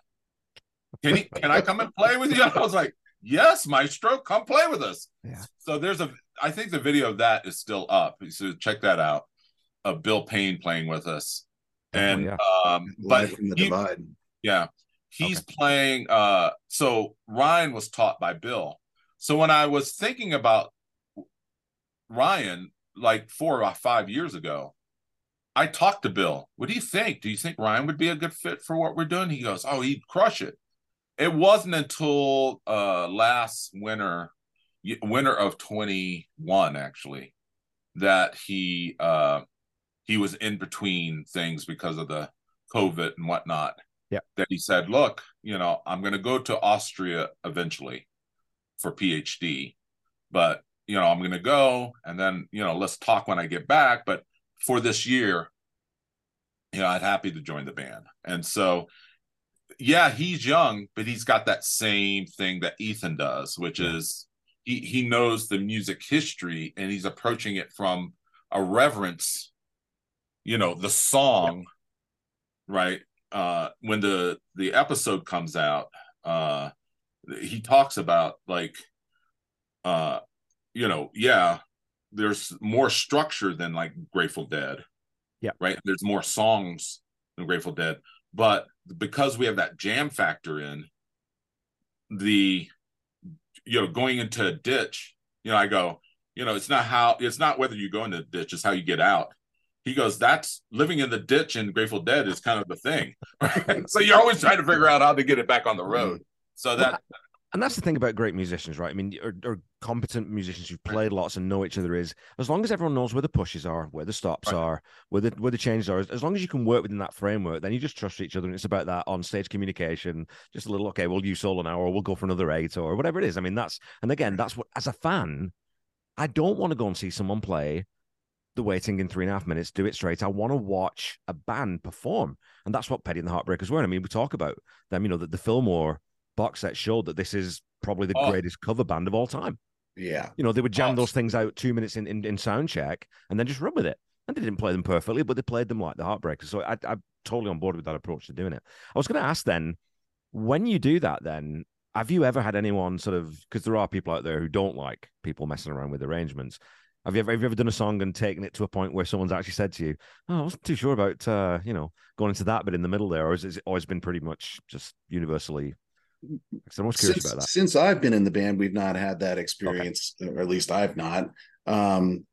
[SPEAKER 3] Can he? Can I come and play with you? I was like, "Yes, Maestro, come play with us."
[SPEAKER 2] Yeah.
[SPEAKER 3] So there's a. I think the video of that is still up. So check that out. Of Bill Payne playing with us, and
[SPEAKER 2] Definitely,
[SPEAKER 3] um, but he-
[SPEAKER 1] divide.
[SPEAKER 3] yeah. He's playing uh so Ryan was taught by Bill. So when I was thinking about Ryan like 4 or 5 years ago, I talked to Bill. What do you think? Do you think Ryan would be a good fit for what we're doing? He goes, "Oh, he'd crush it." It wasn't until uh last winter winter of 21 actually that he uh he was in between things because of the COVID and whatnot.
[SPEAKER 2] Yeah.
[SPEAKER 3] That he said, look, you know, I'm going to go to Austria eventually for PhD, but, you know, I'm going to go and then, you know, let's talk when I get back. But for this year, you know, I'd happy to join the band. And so, yeah, he's young, but he's got that same thing that Ethan does, which is he, he knows the music history and he's approaching it from a reverence, you know, the song, right? Uh, when the the episode comes out, uh, he talks about like, uh, you know, yeah, there's more structure than like Grateful Dead,
[SPEAKER 2] Yeah.
[SPEAKER 3] right. There's more songs than Grateful Dead, but because we have that jam factor in, the you know going into a ditch, you know, I go, you know, it's not how it's not whether you go into the ditch, it's how you get out he goes, that's living in the ditch in Grateful Dead is kind of the thing. Right? so you're always trying to figure out how to get it back on the road. Mm-hmm. So that
[SPEAKER 2] And that's the thing about great musicians, right? I mean, or, or competent musicians who've played lots and know each other is as long as everyone knows where the pushes are, where the stops
[SPEAKER 3] Right.
[SPEAKER 2] are, where the where the changes are, as long as you can work within that framework, then you just trust each other. And it's about that on stage communication, just a little, okay, we'll use solo now, or we'll go for another eight, or whatever it is. I mean, that's and again, that's what as a fan, I don't want to go and see someone play the waiting in three and a half minutes, do it straight. I want to watch a band perform. And that's what Petty and the Heartbreakers were. I mean, we talk about them, you know, that the Fillmore box set showed that this is probably the
[SPEAKER 3] Oh.
[SPEAKER 2] greatest cover band of all time.
[SPEAKER 1] Yeah.
[SPEAKER 2] You know, they would jam those things out two minutes in, in, in sound check and then just run with it. And they didn't play them perfectly, but they played them like the Heartbreakers. So I, I'm totally on board with that approach to doing it. I was going to ask then, when you do that, then have you ever had anyone sort of because there are people out there who don't like people messing around with arrangements? Have you ever have you ever done a song and taken it to a point where someone's actually said to you, "Oh, I wasn't too sure about uh, you know going into that bit in the middle there," or has it always been pretty much just universally? I'm always curious
[SPEAKER 1] since,
[SPEAKER 2] about that.
[SPEAKER 1] since I've been in the band, we've not had that experience, or at least I've not. Um,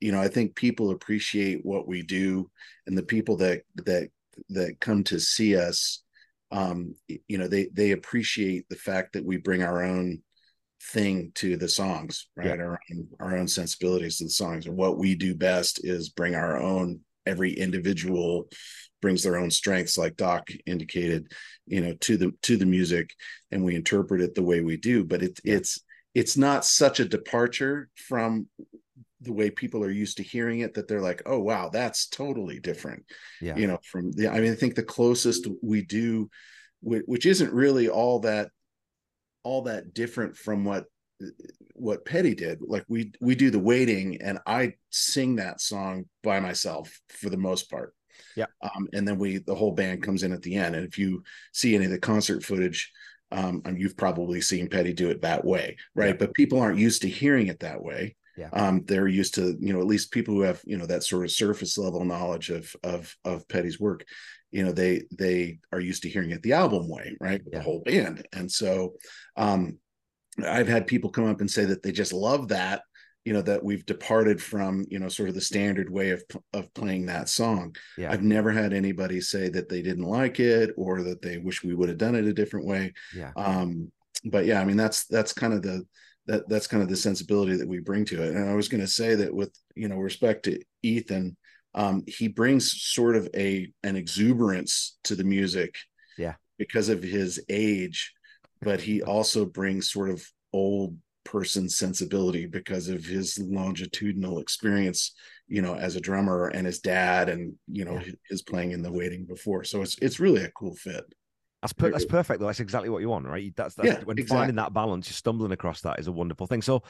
[SPEAKER 1] you know, I think people appreciate what we do, and the people that that that come to see us, um, you know, they they appreciate the fact that we bring our own thing to the songs, right?
[SPEAKER 2] Yeah.
[SPEAKER 1] Our own, our own sensibilities to the songs, and what we do best is bring our own. Every individual brings their own strengths, like Doc indicated, you know, to the to the music and we interpret it the way we do but it,
[SPEAKER 2] Yeah.
[SPEAKER 1] it's it's not such a departure from the way people are used to hearing it that they're like oh wow that's totally different
[SPEAKER 2] Yeah.
[SPEAKER 1] you know from the i mean i think the closest we do which isn't really all that all that different from what what petty did like we we do the waiting and i sing that song by myself for the most part
[SPEAKER 2] Yeah.
[SPEAKER 1] um and then we the whole band comes in at the end and if you see any of the concert footage um you've probably seen petty do it that way right
[SPEAKER 2] Yeah.
[SPEAKER 1] but people aren't used to hearing it that way
[SPEAKER 2] Yeah.
[SPEAKER 1] um they're used to you know at least people who have you know that sort of surface level knowledge of of of petty's work you know they they are used to hearing it the album way right
[SPEAKER 2] Yeah.
[SPEAKER 1] the whole band and so um i've had people come up and say that they just love that you know that we've departed from you know sort of the standard way of of playing that song
[SPEAKER 2] Yeah.
[SPEAKER 1] i've never had anybody say that they didn't like it or that they wish we would have done it a different way
[SPEAKER 2] Yeah.
[SPEAKER 1] um but yeah i mean that's that's kind of the that that's kind of the sensibility that we bring to it and i was going to say that with you know respect to ethan um he brings sort of a an exuberance to the music
[SPEAKER 2] Yeah.
[SPEAKER 1] because of his age but he also brings sort of old person's sensibility because of his longitudinal experience you know as a drummer and his dad and you know
[SPEAKER 2] Yeah.
[SPEAKER 1] his playing in the waiting before so it's it's really a cool fit
[SPEAKER 2] That's per- that's perfect though. That's exactly what you want, right? That's that's
[SPEAKER 1] Yeah,
[SPEAKER 2] when
[SPEAKER 1] exactly.
[SPEAKER 2] finding that balance, you're stumbling across that is a wonderful thing. So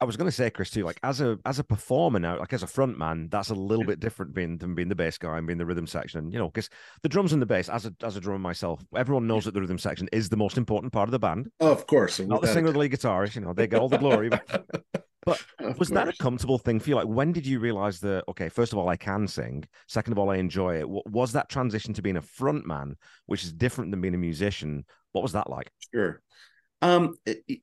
[SPEAKER 2] I was going to say, Chris, too, like as a as a performer now, like as a front man, that's a little bit different being than being the bass guy and being the rhythm section. You know, because the drums and the bass, as a as a drummer myself, everyone knows that the rhythm section is the most important part of the band.
[SPEAKER 1] oh, of course
[SPEAKER 2] Not the singer the lead guitarist. You know, they get all the glory. But.
[SPEAKER 1] Of
[SPEAKER 2] was that a comfortable thing for you? Like, when did you realize that? Okay, first of all, I can sing. Second of all, I enjoy it. Was that transition to being a front man, which is different than being a musician? What was that like?
[SPEAKER 1] Sure. Um,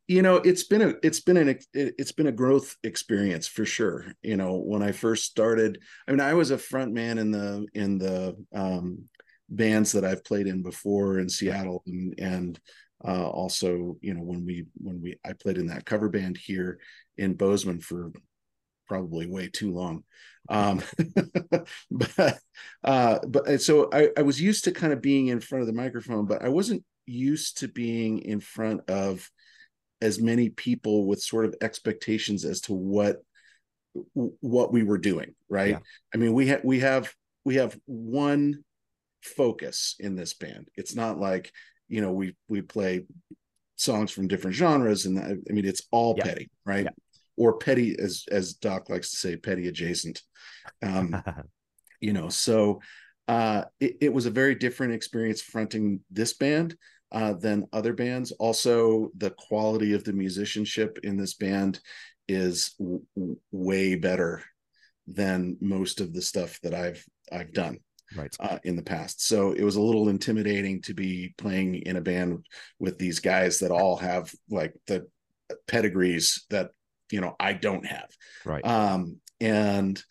[SPEAKER 1] you know, it's been a it's been an it- it's been a growth experience for sure. You know, when I first started, I mean, I was a front man in the in the um bands that I've played in before in Seattle and and uh also, you know, when we when we I played in that cover band here in Bozeman for probably way too long. Um but uh but so I, I was used to kind of being in front of the microphone, but I wasn't used to being in front of as many people with sort of expectations as to what what we were doing right
[SPEAKER 2] Yeah.
[SPEAKER 1] i mean we have we have we have one focus in this band it's not like you know we we play songs from different genres and i, I mean it's all
[SPEAKER 2] Yeah.
[SPEAKER 1] petty right
[SPEAKER 2] Yeah.
[SPEAKER 1] or petty as as doc likes to say petty adjacent um you know so uh it, it was a very different experience fronting this band uh than other bands also the quality of the musicianship in this band is w- way better than most of the stuff that i've i've done
[SPEAKER 2] right.
[SPEAKER 1] uh, in the past. So it was a little intimidating to be playing in a band with these guys that all have like the pedigrees that you know I don't have.
[SPEAKER 2] Right.
[SPEAKER 1] Um, and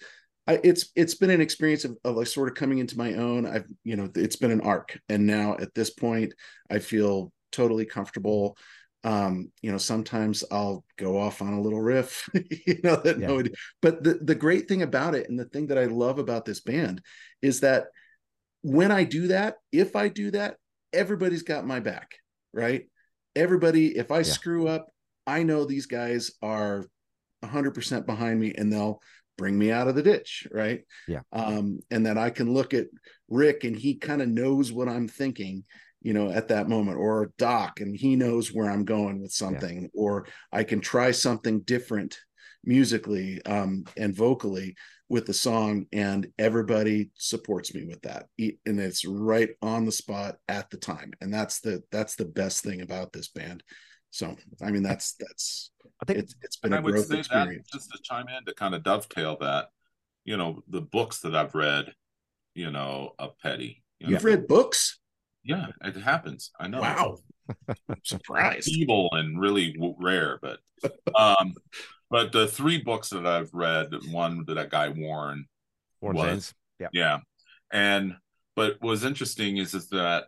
[SPEAKER 1] I, it's it's been an experience of, of like sort of coming into my own. I've you know it's been an arc, and now at this point I feel totally comfortable. Um, you know, sometimes I'll go off on a little riff, you know, that
[SPEAKER 2] Yeah.
[SPEAKER 1] nobody. But the the great thing about it, and the thing that I love about this band, is that when I do that, if I do that, everybody's got my back, right? Everybody, if I screw up, I know these guys are 100% behind me and they'll bring me out of the ditch, right?
[SPEAKER 2] Yeah.
[SPEAKER 1] Um, and that I can look at Rick and he kind of knows what I'm thinking, you know, at that moment, or Doc and he knows where I'm going with something, or I can try something different musically um, and vocally with the song and everybody supports me with that and it's right on the spot at the time and that's the that's the best thing about this band so i mean that's that's
[SPEAKER 2] I think
[SPEAKER 1] it's it's been
[SPEAKER 3] And I
[SPEAKER 1] a
[SPEAKER 3] would
[SPEAKER 1] growth
[SPEAKER 3] say
[SPEAKER 1] experience
[SPEAKER 3] that just to chime in to kind of dovetail that, you know, the books that I've read, you know, of Petty. You
[SPEAKER 1] you've
[SPEAKER 3] know,
[SPEAKER 1] read books
[SPEAKER 3] yeah, it happens. I know.
[SPEAKER 1] wow i'm surprised
[SPEAKER 3] evil and really w- rare, but um, but the three books that I've read, one that that guy Warren,
[SPEAKER 2] Warren
[SPEAKER 3] was.
[SPEAKER 2] Zanes. Yeah.
[SPEAKER 3] yeah, and but what's interesting is is that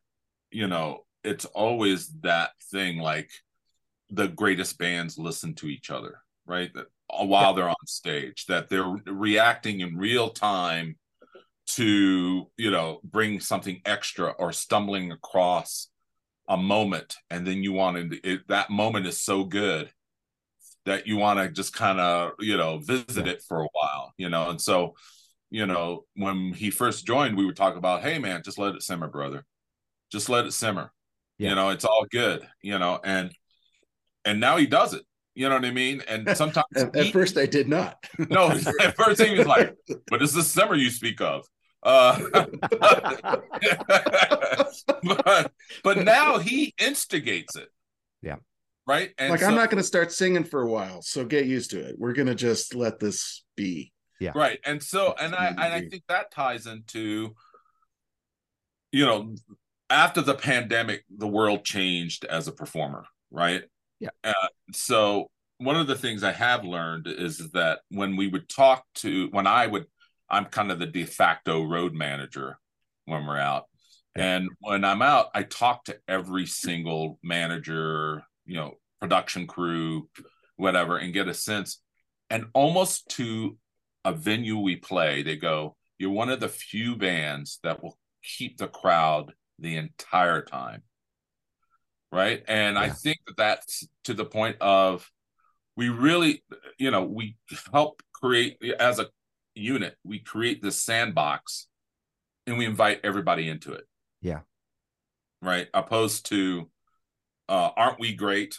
[SPEAKER 3] you know it's always that thing like the greatest bands listen to each other, right? That uh, while they're on stage, that they're reacting in real time to you know bring something extra or stumbling across a moment and then you want to it, that moment is so good that you want to just kind of you know visit it for a while you know? And so you know when he first joined we would talk about hey man just let it simmer brother. Just let it simmer.
[SPEAKER 2] Yeah.
[SPEAKER 3] you know it's all good you know? And and now he does it. You know what i mean? And sometimes
[SPEAKER 1] at, at first i did not.
[SPEAKER 3] No at first he was like what is this summer you speak of. Uh but but now he instigates it.
[SPEAKER 2] Yeah.
[SPEAKER 3] right? And
[SPEAKER 1] like
[SPEAKER 3] so-
[SPEAKER 1] i'm not going to start singing for a while so get used to it. We're going to just let this be. Yeah.
[SPEAKER 3] right. And so and i and i think that ties into you know after the pandemic the world changed as a performer right
[SPEAKER 2] Yeah.
[SPEAKER 3] uh, so one of the things i have learned is that when we would talk to when i would i'm kind of the de facto road manager when we're out and when i'm out i talk to every single manager you know production crew whatever and get a sense and almost to a venue we play, they go, You're one of the few bands that will keep the crowd the entire time. Right. And I think that that's to the point of we really, you know, we help create as a unit, we create this sandbox and we invite everybody into it.
[SPEAKER 2] Yeah.
[SPEAKER 3] Right. Opposed to uh aren't we great?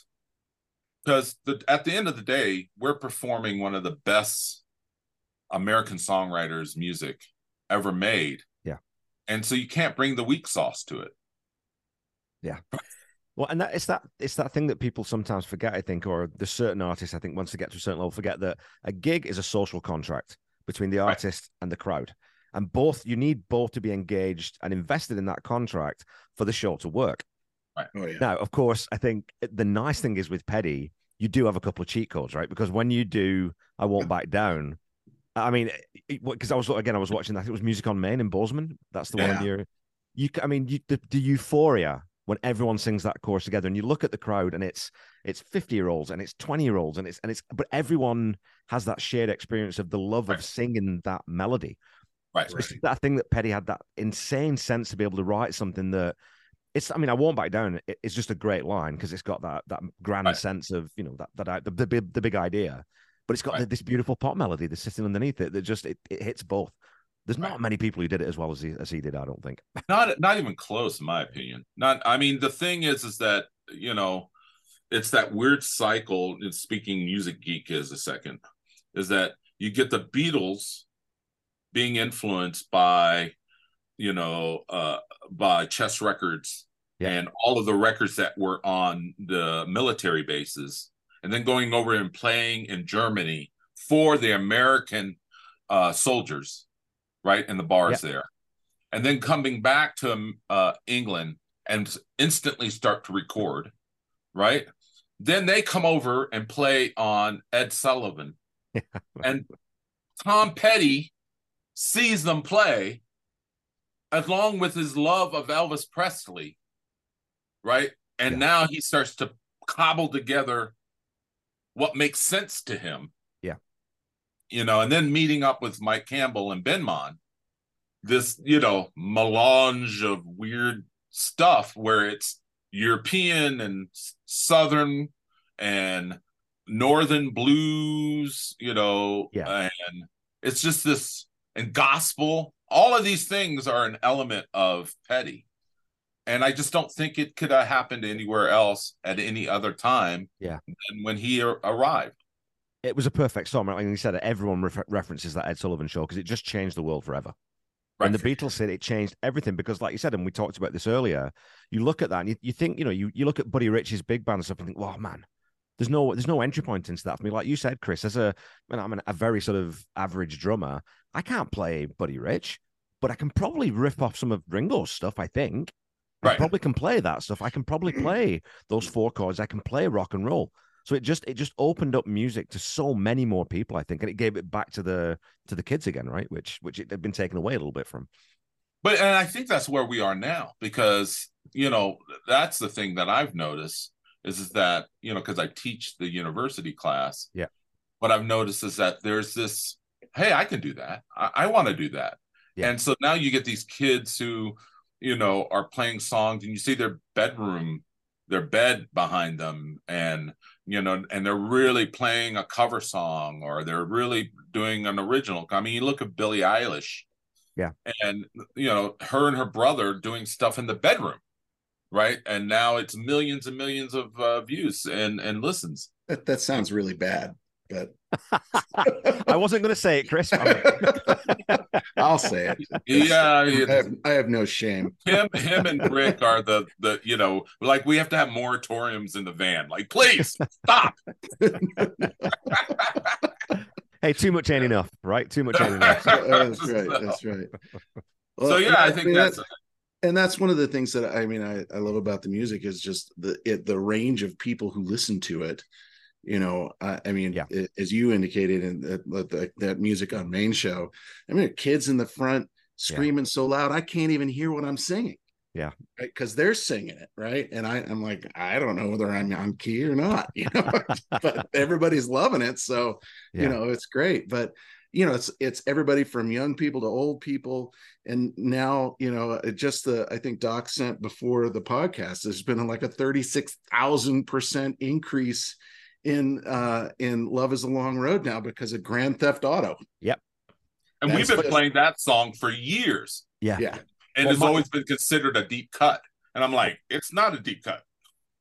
[SPEAKER 3] Because the at the end of the day, we're performing one of the best American songwriters music ever made.
[SPEAKER 2] Yeah.
[SPEAKER 3] And so you can't bring the weak sauce to it.
[SPEAKER 2] Well, and that it's that it's that thing that people sometimes forget, I think, or the certain artists, I think, once they get to a certain level, forget that a gig is a social contract between the
[SPEAKER 3] Right.
[SPEAKER 2] artist and the crowd. And both you need both to be engaged and invested in that contract for the show to work.
[SPEAKER 1] Oh yeah.
[SPEAKER 2] Now, of course, I think the nice thing is with Petty, you do have a couple of cheat codes, right? Because when you do I Won't Back Down, I mean, because I was again, I was watching that. It was Music on Main in Bozeman. That's the one
[SPEAKER 3] Yeah.
[SPEAKER 2] you're, you, c- I mean, you, the, the euphoria when everyone sings that chorus together and you look at the crowd and it's it's 50 year olds and it's 20 year olds and it's and it's but everyone has that shared experience of the love
[SPEAKER 3] Right.
[SPEAKER 2] of singing that melody
[SPEAKER 3] Right.
[SPEAKER 2] so it's that thing that Petty had that insane sense to be able to write something that it's. I mean, I won't back down. It- It's just a great line because it's got that that grand
[SPEAKER 3] Right.
[SPEAKER 2] sense of you know that that I- the the big the big idea, but it's got
[SPEAKER 3] Right.
[SPEAKER 2] this beautiful pop melody that's sitting underneath it that just it, it hits both. There's not many people who did it as well as he as he did. I don't think.
[SPEAKER 3] not not even close in my opinion not i mean the thing is is that you know it's that weird cycle in speaking music geek is a second is that you get the beatles being influenced by you know uh by chess records
[SPEAKER 2] Yeah.
[SPEAKER 3] and all of the records that were on the military bases and then going over and playing in germany for the american uh soldiers right in the bars there and then coming back to uh, England and instantly start to record, right? Then they come over and play on Ed Sullivan, and Tom Petty sees them play, along with his love of Elvis Presley, right? And
[SPEAKER 2] Yeah.
[SPEAKER 3] now he starts to cobble together what makes sense to him. You know, and then meeting up with Mike Campbell and Benmont this you know melange of weird stuff where it's european and southern and northern blues you know
[SPEAKER 2] Yeah.
[SPEAKER 3] and it's just this and gospel all of these things are an element of petty and i just don't think it could have happened anywhere else at any other time
[SPEAKER 2] Yeah.
[SPEAKER 3] than when he arrived
[SPEAKER 2] It was a perfect song. Like you said, everyone refer- references that Ed Sullivan show because it just changed the world forever. And the Beatles said it changed everything because, like you said, and we talked about this earlier, you look at that and you, you think, you know, you, you look at Buddy Rich's big band and stuff and think, wow, man, there's no there's no entry point into that for me. Like you said, Chris, as a I mean, I'm an, a very sort of average drummer, I can't play Buddy Rich, but I can probably rip off some of Ringo's stuff. I think I probably can play that stuff. I can probably play those four chords. I can play rock and roll. So it just it just opened up music to so many more people, I think, and it gave it back to the to the kids again, right? Which which it had been taken away a little bit from.
[SPEAKER 3] But and I think that's where we are now because you know that's the thing that I've noticed is, is that you know because I teach the university class.
[SPEAKER 2] Yeah.
[SPEAKER 3] What I've noticed is that there's this, hey, I can do that. I, I want to do that.
[SPEAKER 2] Yeah.
[SPEAKER 3] And so now you get these kids who, you know, are playing songs and you see their bedroom, their bed behind them, and you know, and they're really playing a cover song or they're really doing an original. I mean, you look at Billie Eilish Yeah. and you know her and her brother doing stuff in the bedroom right and now it's millions and millions of uh, views and and listens
[SPEAKER 1] That, that sounds really bad, but
[SPEAKER 2] I wasn't going to say it, Chris.
[SPEAKER 1] I'll say it.
[SPEAKER 3] yeah
[SPEAKER 1] I have, I have no shame.
[SPEAKER 3] him him and rick are the the you know like we have to have moratoriums in the van like please stop
[SPEAKER 2] hey, too much ain't enough, right? Too much ain't enough.
[SPEAKER 1] Oh, that's right. That's right.
[SPEAKER 3] so yeah i think
[SPEAKER 1] mean,
[SPEAKER 3] that's
[SPEAKER 1] that- and that's one of the things that I mean I, I love about the music is just the it the range of people who listen to it. You know, I, I mean,
[SPEAKER 2] Yeah.
[SPEAKER 1] i- as you indicated in that, that that music on main show, I mean, kids in the front screaming so loud I can't even hear what I'm singing.
[SPEAKER 2] Yeah.
[SPEAKER 1] because they're singing it right, and I I'm like I don't know whether I'm on key or not, you know, but everybody's loving it, so
[SPEAKER 2] Yeah.
[SPEAKER 1] you know it's great but you know it's it's everybody from young people to old people and now you know just the i think doc sent before the podcast there's been like a 36,000% increase in uh in Love is a Long Road now because of Grand Theft Auto. Yep.
[SPEAKER 3] And we've been
[SPEAKER 1] just-
[SPEAKER 3] playing that song for years,
[SPEAKER 2] Yeah.
[SPEAKER 1] Yeah.
[SPEAKER 3] and
[SPEAKER 2] Well,
[SPEAKER 3] it's
[SPEAKER 2] my-
[SPEAKER 3] always been considered a deep cut. And I'm like, it's not a deep cut.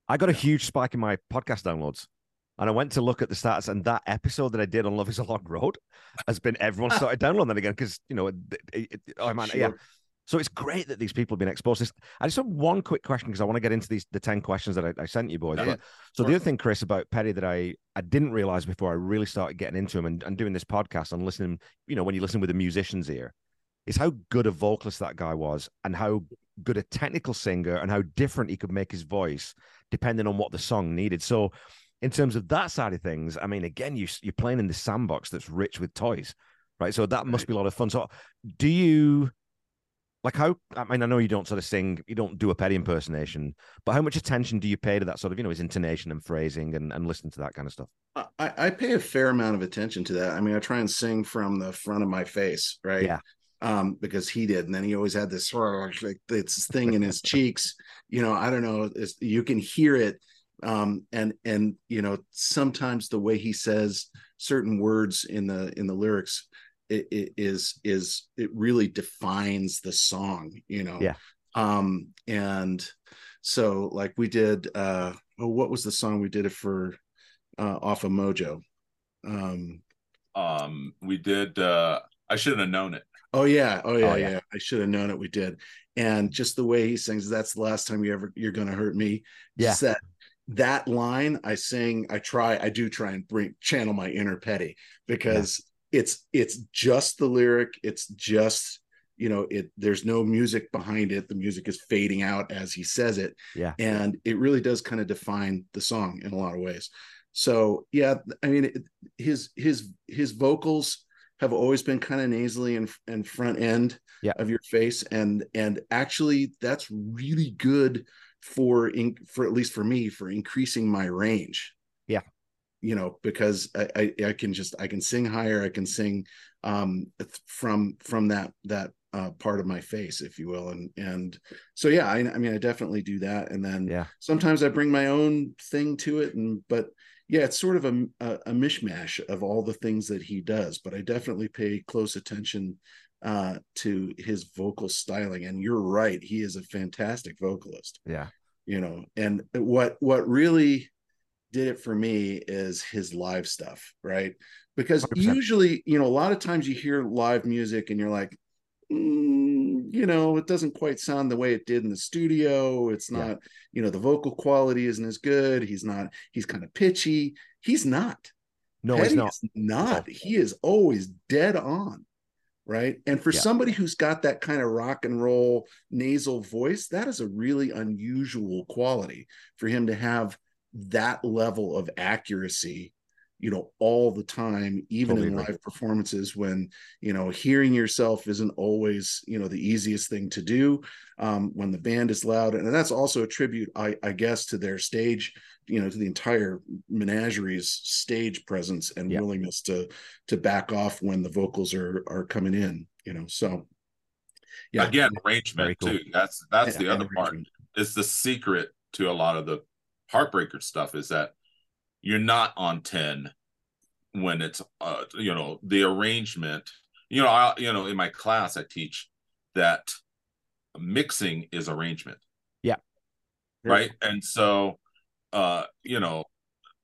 [SPEAKER 2] I got a huge spike in my podcast downloads. And I went to look at the stats, and that episode that I did on Love is a Long Road has been everyone started downloading that again because, you know, it, it, it- oh man, yeah. So it's great that these people have been exposed to this. I just have one quick question because I want to get into these the 10 questions that I, I sent you boys.
[SPEAKER 3] Yeah.
[SPEAKER 2] But so the other thing, Chris, about Petty that I, I didn't realize before I really started getting into him and, and doing this podcast and listening, you know, when you listen with a musician's ear, is how good a vocalist that guy was and how good a technical singer and how different he could make his voice depending on what the song needed. So in terms of that side of things, I mean, again, you you're playing in the sandbox that's rich with toys, right? So that must be a lot of fun. So do you like how? I mean, I know you don't sort of sing, you don't do a Petty impersonation, but how much attention do you pay to that sort of, you know, his intonation and phrasing and and listen to that kind of stuff?
[SPEAKER 1] I, I pay a fair amount of attention to that. I mean, I try and sing from the front of my face, right?
[SPEAKER 2] Yeah.
[SPEAKER 1] Um, because he did, and then he always had this sort of like this thing in his cheeks. You know, I don't know. You can hear it, um, and and you know sometimes the way he says certain words in the in the lyrics it, it is is it really defines the song. You know.
[SPEAKER 2] Yeah.
[SPEAKER 1] Um, and so like we did. uh Oh, what was the song we did it for? uh, off of Mojo. Um,
[SPEAKER 3] Um, we did. uh I should have known it.
[SPEAKER 1] oh yeah, oh yeah,
[SPEAKER 2] Oh, yeah.
[SPEAKER 1] yeah. I should have known it. We did, and just the way he sings, "That's the last time you ever you're gonna hurt me."
[SPEAKER 2] Yeah.
[SPEAKER 1] Just that that line, I sing. I try. I do try and bring channel my inner petty because it's it's just the lyric. It's just you know it. There's no music behind it. The music is fading out as he says it.
[SPEAKER 2] Yeah.
[SPEAKER 1] and it really does kind of define the song in a lot of ways. So yeah, I mean, it, his his his vocals have always been kind of nasally and and front end
[SPEAKER 2] Yeah.
[SPEAKER 1] of your face, and and actually that's really good for in, for at least for me for increasing my range.
[SPEAKER 2] Yeah.
[SPEAKER 1] You know because I, I I can just I can sing higher, I can sing um from from that that uh part of my face if you will. And and so yeah I, I mean I definitely do that. And then
[SPEAKER 2] Yeah.
[SPEAKER 1] sometimes I bring my own thing to it and but yeah it's sort of a, a a mishmash of all the things that he does. But I definitely pay close attention uh to his vocal styling. And you're right he is a fantastic vocalist.
[SPEAKER 2] Yeah.
[SPEAKER 1] you know and what what really did it for me is his live stuff right because
[SPEAKER 2] 100%.
[SPEAKER 1] usually you know a lot of times you hear live music and you're like mm, you know it doesn't quite sound the way it did in the studio it's
[SPEAKER 2] Yeah.
[SPEAKER 1] not you know the vocal quality isn't as good he's not he's kind of pitchy he's not
[SPEAKER 2] No,
[SPEAKER 1] Petty
[SPEAKER 2] it's not.
[SPEAKER 1] not. He is always dead on. Right. And for
[SPEAKER 2] Yeah.
[SPEAKER 1] somebody who's got that kind of rock and roll nasal voice, that is a really unusual quality for him to have that level of accuracy, you know, all the time, even
[SPEAKER 2] Totally
[SPEAKER 1] in
[SPEAKER 2] agree.
[SPEAKER 1] live performances when, you know, hearing yourself isn't always, you know, the easiest thing to do um, when the band is loud. And that's also a tribute, I, I guess, to their stage you know to the entire menagerie's stage presence and
[SPEAKER 2] Yeah.
[SPEAKER 1] willingness to to back off when the vocals are are coming in you know so yeah
[SPEAKER 3] Again, arrangement
[SPEAKER 2] cool.
[SPEAKER 3] too. That's that's
[SPEAKER 1] And-
[SPEAKER 3] the other part.
[SPEAKER 1] arrangement.
[SPEAKER 3] It's the secret to a lot of the heartbreaker stuff is that you're not on 10 when it's uh you know the arrangement you know i you know in my class i teach that mixing is arrangement.
[SPEAKER 2] Yeah.
[SPEAKER 3] right? And so uh you know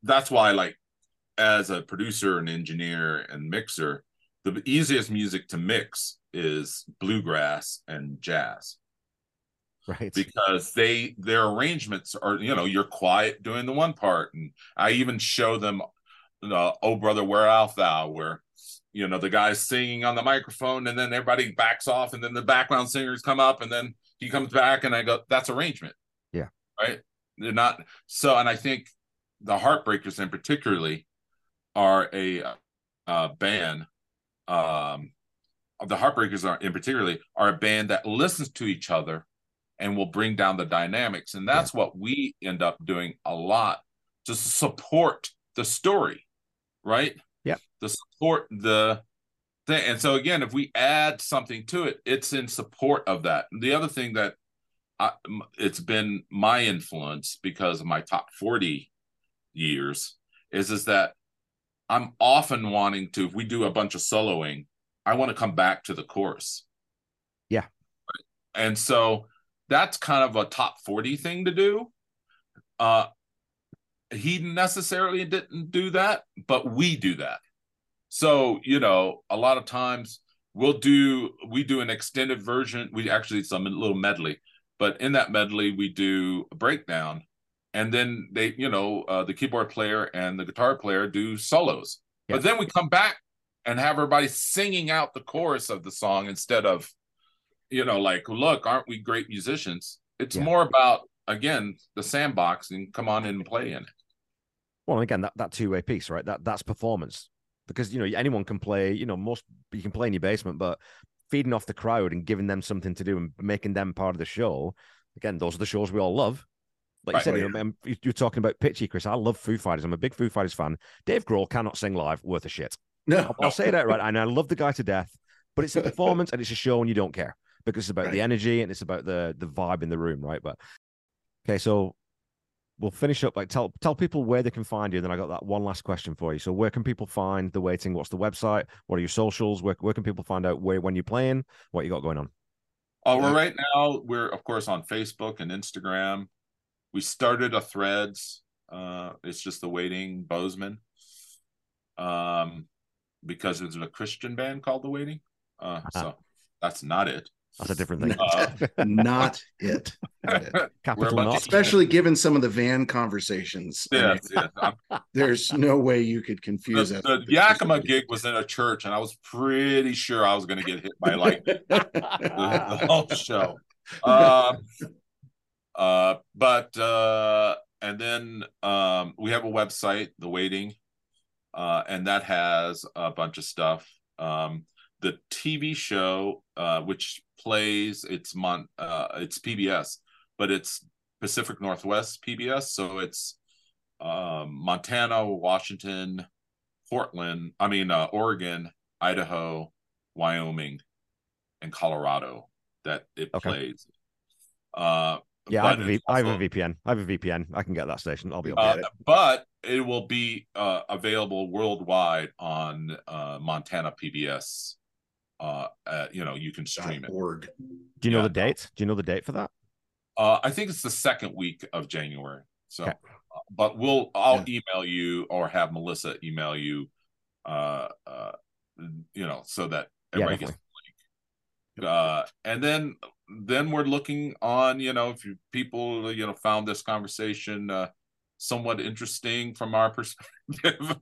[SPEAKER 3] that's why like as a producer and engineer and mixer the easiest music to mix is bluegrass and jazz
[SPEAKER 2] Right.
[SPEAKER 3] because they their arrangements are you know you're quiet doing the one part and i even show them uh, oh brother where art thou where you know the guy's singing on the microphone and then everybody backs off and then the background singers come up and then he comes back and i go that's arrangement
[SPEAKER 2] Yeah.
[SPEAKER 3] right they're not so and i think the heartbreakers in particularly are a uh, band um the heartbreakers are in particularly are a band that listens to each other and will bring down the dynamics and that's what we end up doing a lot to support the story right
[SPEAKER 2] Yeah.
[SPEAKER 3] to support the thing and so again if we add something to it it's in support of that the other thing that I, it's been my influence because of my top 40 years is is that I'm often wanting to, if we do a bunch of soloing, I want to come back to the chorus.
[SPEAKER 2] Yeah.
[SPEAKER 3] And so that's kind of a top 40 thing to do. Uh he necessarily didn't do that, but we do that. So, you know, a lot of times we'll do we do an extended version. We actually it's a little medley, but in that medley we do a breakdown and then they you know uh, the keyboard player and the guitar player do solos yeah. but then we come back and have everybody singing out the chorus of the song instead of you know like look aren't we great musicians it's yeah. more about again the sandbox and come on in and play in it
[SPEAKER 2] well again that, that two-way piece right that that's performance because you know anyone can play you know most you can play in your basement but feeding off the crowd and giving them something to do and making them part of the show again those are the shows we all love like right. you said, you know, you're talking about pitchy, Chris. I love Foo Fighters. I'm a big Foo Fighters fan. Dave Grohl cannot sing live worth a shit.
[SPEAKER 1] No,
[SPEAKER 2] I'll,
[SPEAKER 1] I'll
[SPEAKER 2] say that right. And I love the guy to death, but it's a performance and it's a show and you don't care because it's about right. the energy and it's about the the vibe in the room, right? But okay, so we'll finish up. Like tell tell people where they can find you. Then I got that one last question for you. So where can people find the waiting? What's the website? What are your socials? Where where can people find out where when you're playing? What you got going on?
[SPEAKER 3] Oh, well, right now we're of course on Facebook and Instagram we started a threads. Uh, it's just the waiting Bozeman. Um, because it's a Christian band called the Waiting. Uh, uh-huh. so that's not it.
[SPEAKER 2] That's a different thing.
[SPEAKER 1] Uh, not it. Capital not. Especially given some of the van conversations.
[SPEAKER 3] Yeah, yeah.
[SPEAKER 1] There's no way you could confuse
[SPEAKER 3] the, The Yakima gig was in a church, and I was pretty sure I was going to get hit by lightning the, the whole show. Um, uh, but uh, and then um, we have a website, The Waiting, uh, and that has a bunch of stuff. Um, the TV show, uh, which plays, it's Mon, uh, it's PBS, but it's Pacific Northwest PBS, so it's um, Montana, Washington, Portland. I mean, uh, Oregon, Idaho, Wyoming, and Colorado that it okay. plays. Uh,
[SPEAKER 2] yeah, I have, v- also, I have, a VPN. I have a VPN. I can get that station. I'll be able to uh,
[SPEAKER 3] it. But it will be uh, available worldwide on uh, Montana PBS. Uh, you know, you can stream it.
[SPEAKER 1] Org.
[SPEAKER 2] Do you know the date? Do you know the date for that?
[SPEAKER 3] Uh, I think it's the second week of January. So, okay. uh, but we'll I'll yeah. email you or have Melissa email you. Uh, uh, you know, so that everybody yeah, gets uh, and then then we're looking on, you know, if you, people, you know, found this conversation uh, somewhat interesting from our perspective,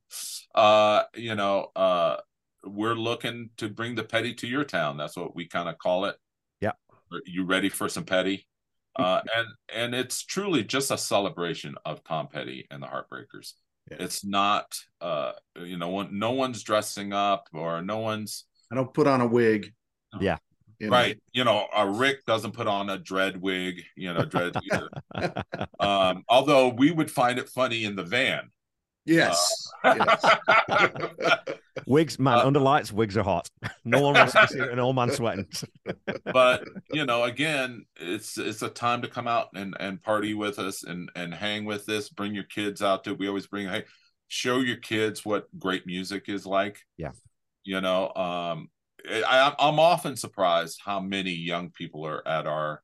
[SPEAKER 3] uh, you know, uh, we're looking to bring the petty to your town. That's what we kind of call it.
[SPEAKER 2] Yeah.
[SPEAKER 3] Are you ready for some petty? Uh, and and it's truly just a celebration of Tom Petty and the Heartbreakers. Yeah. It's not, uh, you know, no one's dressing up or no one's.
[SPEAKER 1] I don't put on a wig.
[SPEAKER 2] Yeah.
[SPEAKER 3] You know? Right. You know, a Rick doesn't put on a dread wig, you know, dread. um, although we would find it funny in the van.
[SPEAKER 1] Yes. Uh,
[SPEAKER 2] yes. wigs, man, uh, under lights, wigs are hot. No one wants to see an old man sweating.
[SPEAKER 3] but you know, again, it's it's a time to come out and and party with us and and hang with this. Bring your kids out to. We always bring hey, show your kids what great music is like.
[SPEAKER 2] Yeah.
[SPEAKER 3] You know, um, I, I'm often surprised how many young people are at our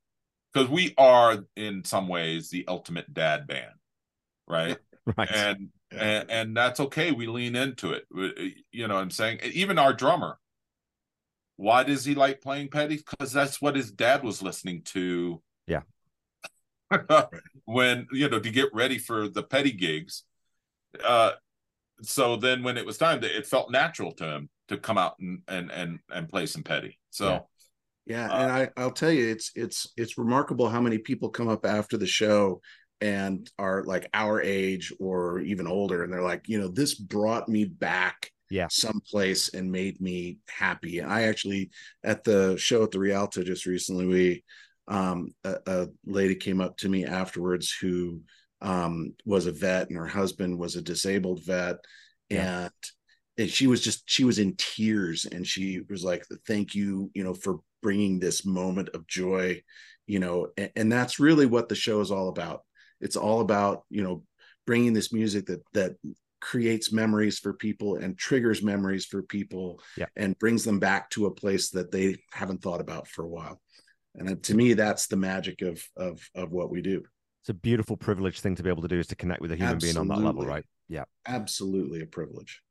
[SPEAKER 3] because we are in some ways the ultimate dad band, right?
[SPEAKER 2] right.
[SPEAKER 3] And and and that's okay. We lean into it. You know what I'm saying? Even our drummer. Why does he like playing Petty? Because that's what his dad was listening to.
[SPEAKER 2] Yeah.
[SPEAKER 3] when you know to get ready for the Petty gigs. Uh, so then when it was time, it felt natural to him to come out and and and, and play some petty. So
[SPEAKER 1] yeah, yeah uh, and I I'll tell you, it's it's it's remarkable how many people come up after the show and are like our age or even older, and they're like, you know, this brought me back
[SPEAKER 2] yeah.
[SPEAKER 1] someplace and made me happy. And i actually at the show at the rialto just recently we um a, a lady came up to me afterwards who um was a vet and her husband was a disabled vet. Yeah. and and she was just she was in tears and she was like thank you you know for bringing this moment of joy you know and, and, that's really what the show is all about it's all about you know bringing this music that that creates memories for people and triggers memories for people
[SPEAKER 2] Yeah.
[SPEAKER 1] and brings them back to a place that they haven't thought about for a while and to me that's the magic of of of what we do
[SPEAKER 2] It's a beautiful privilege thing to be able to do is to connect with a human being on that level, right? Yeah.
[SPEAKER 1] absolutely a privilege